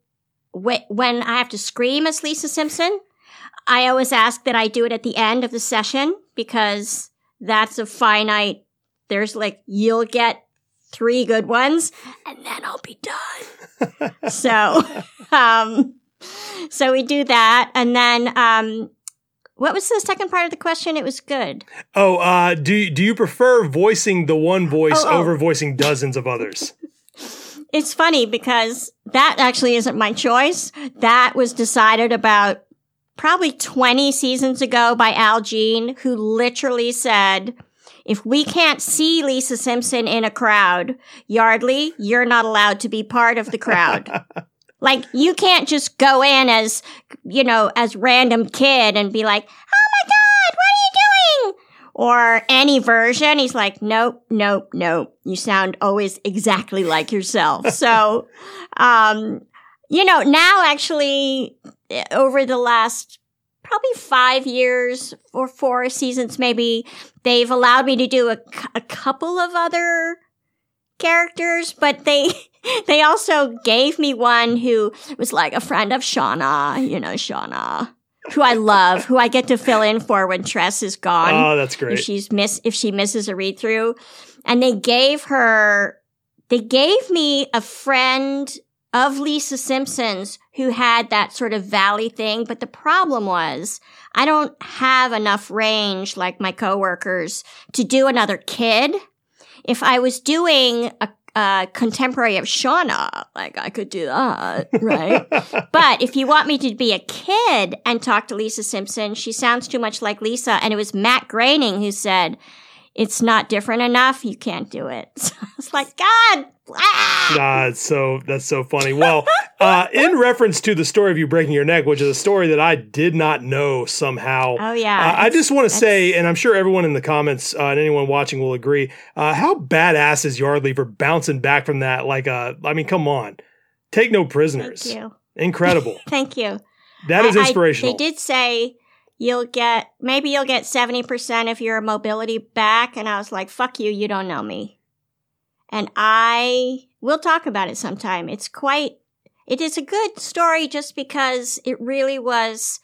wh- when I have to scream as Lisa Simpson, I always ask that I do it at the end of the session because that's a finite. There's like you'll get three good ones, and then I'll be done. so, um, so we do that, and then um, what was the second part of the question? It was good. Oh, uh, do do you prefer voicing the one voice Oh, oh. over voicing dozens of others? It's funny because that actually isn't my choice. That was decided about probably 20 seasons ago by Al Jean, who literally said, if we can't see Lisa Simpson in a crowd, Yeardley, you're not allowed to be part of the crowd. like, you can't just go in as, you know, as random kid and be like, oh my God, what are you doing? or any version. He's like, nope, nope, nope. You sound always exactly like yourself. so, um, you know, now actually eh, over the last probably five years or four seasons, maybe they've allowed me to do a, a couple of other characters, but they, they also gave me one who was like a friend of Shauna, you know, Shauna. Who I love, who I get to fill in for when Tress is gone Oh, that's if great. she's miss if she misses a read through and they gave her they gave me a friend of Lisa Simpson's who had that sort of valley thing but the problem was I don't have enough range like my coworkers to do another kid if I was doing a, a contemporary of Shauna, like I could do that, right? but if you want me to be a kid and talk to Lisa Simpson, she sounds too much like Lisa. And it was Matt Groening who said, it's not different enough. You can't do it. So I was like, God, ah! It's so that's so funny. Well, uh, in reference to the story of you breaking your neck, which is a story that I did not know somehow. Oh, yeah. Uh, I just want to say, and I'm sure everyone in the comments uh, and anyone watching will agree, uh, how badass is Yeardley for bouncing back from that? Like, uh, I mean, come on, take no prisoners. Thank you. Incredible. Thank you. That is I- I- inspirational. they did say you'll get maybe you'll get 70% of your mobility back and I was like, "Fuck you, you don't know me." And I will talk about it sometime. It's quite it is a good story just because it really was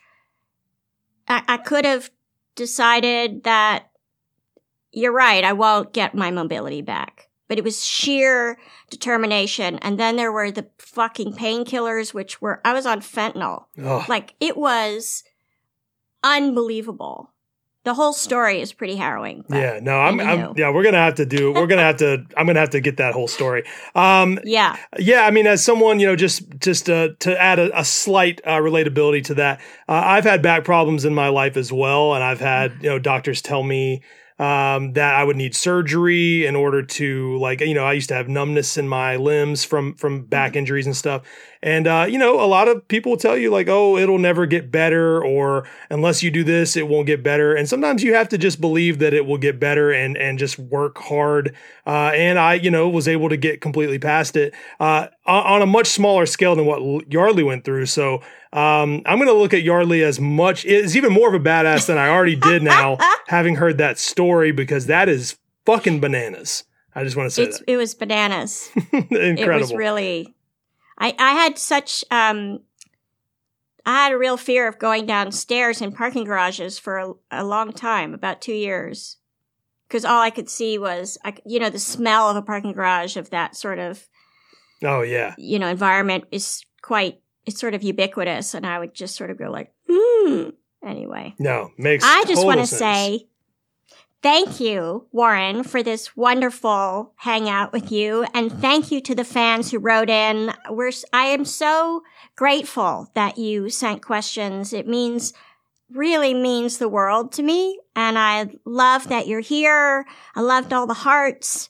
I, I could have decided that you're right, I won't get my mobility back. But it was sheer determination. And then there were the fucking painkillers, which were, I was on fentanyl. Ugh. Like it was unbelievable. The whole story is pretty harrowing. yeah, no, I'm, I'm, yeah, we're gonna have to do, we're gonna have to, I'm gonna have to get that whole story. Um, Yeah. Yeah, I mean, as someone, you know, just just uh, to add a, a slight uh, relatability to that, uh, I've had back problems in my life as well, and I've had you know doctors tell me um, that I would need surgery in order to like you know I used to have numbness in my limbs from from back injuries and stuff, and uh, you know a lot of people tell you like oh it'll never get better or unless you do this it won't get better, and sometimes you have to just believe that it will get better and and just work hard. Uh, and I you know was able to get completely past it uh, on, a much smaller scale than what Yeardley went through. So um, I'm going to look at Yeardley as much is even more of a badass than I already did now, having heard that story because that is fucking bananas. I just want to say It's, it was bananas. Incredible. It was really. I I had such um. I had a real fear of going downstairs in parking garages for a, a long time, about two years, because all I could see was, I, you know, the smell of a parking garage of that sort of, oh yeah. you know, environment is quite, it's sort of ubiquitous, and I would just sort of go like, hmm. Anyway, No, makes I just want to say thank you, Warren, for this wonderful hangout with you, and thank you to the fans who wrote in. We're I am so grateful that you sent questions. It means really means the world to me, and I love that you're here. I loved all the hearts.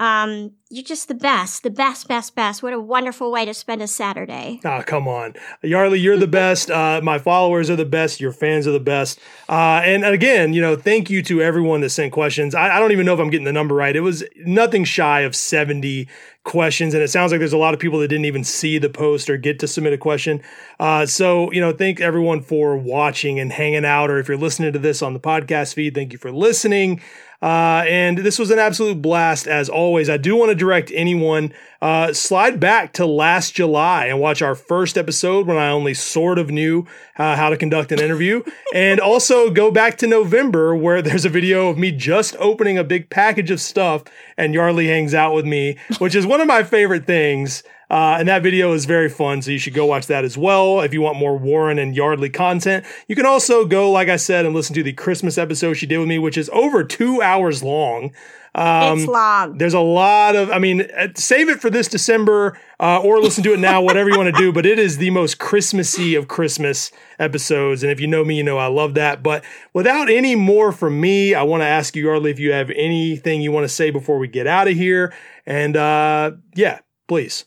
Um, you're just the best, the best, best, best. What a wonderful way to spend a Saturday. Oh, come on. Yeardley, you're the best. Uh, my followers are the best. Your fans are the best. Uh, and again, you know, thank you to everyone that sent questions. I, I don't even know if I'm getting the number right. It was nothing shy of 70 questions. And it sounds like there's a lot of people that didn't even see the post or get to submit a question. Uh, so, you know, thank everyone for watching and hanging out. Or if you're listening to this on the podcast feed, thank you for listening. Uh, and this was an absolute blast as always. I do want to direct anyone uh, slide back to last July and watch our first episode when I only sort of knew uh, how to conduct an interview. and also go back to November where there's a video of me just opening a big package of stuff and Yeardley hangs out with me, which is one of my favorite things. Uh, and that video is very fun, so you should go watch that as well if you want more Warren and Yeardley content. You can also go, like I said, and listen to the Christmas episode she did with me, which is over two hours long. Um, it's long. There's a lot of, I mean, uh, save it for this December uh, or listen to it now, whatever you want to do. But it is the most Christmassy of Christmas episodes. And if you know me, you know I love that. But without any more from me, I want to ask you, Yeardley, if you have anything you want to say before we get out of here. And uh, yeah, please.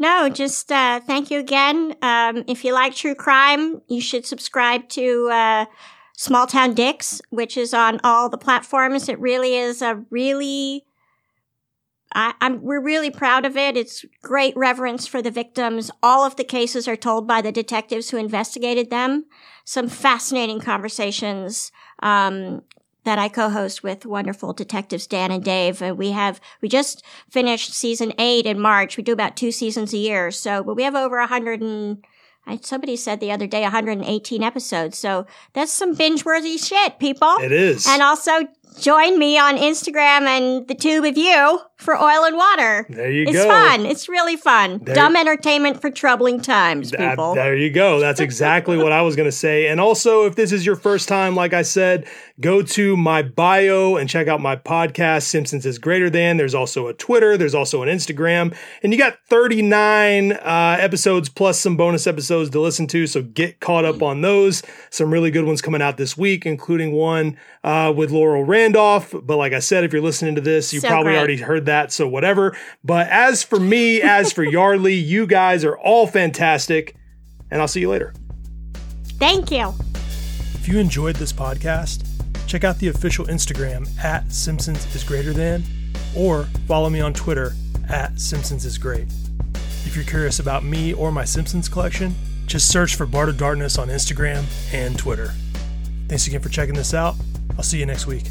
No, just uh, thank you again. Um, if you like true crime, you should subscribe to uh, Small Town Dicks, which is on all the platforms. It really is a really, I, am we're really proud of it. It's great reverence for the victims. All of the cases are told by the detectives who investigated them. Some fascinating conversations. Um, that I co-host with wonderful detectives Dan and Dave. And we have, we just finished season eight in March. We do about two seasons a year. So, but we have over a hundred and, somebody said the other day 118 episodes. So that's some binge worthy shit, people. It is. And also join me on Instagram and the tube of you for oil and water. There you it's go. It's fun. It's really fun. There, Dumb entertainment for troubling times, people. That, there you go. That's exactly what I was going to say. And also, if this is your first time, like I said, go to my bio and check out my podcast, Simpsons is Greater Than. There's also a Twitter, there's also an Instagram, and you got 39 uh, episodes plus some bonus episodes to listen to. So get caught up on those. Some really good ones coming out this week, including one uh, with Laurel Randolph. But like I said, if you're listening to this, you so probably great. already heard that, so whatever. But as for me, as for Yeardley, you guys are all fantastic, and I'll see you later. Thank you. If you enjoyed this podcast, check out the official Instagram at Simpsons is greater than, or follow me on Twitter at Simpsons is great. If you're curious about me or my Simpsons collection, just search for Bart of Darkness on Instagram and Twitter. Thanks again for checking this out. I'll see you next week.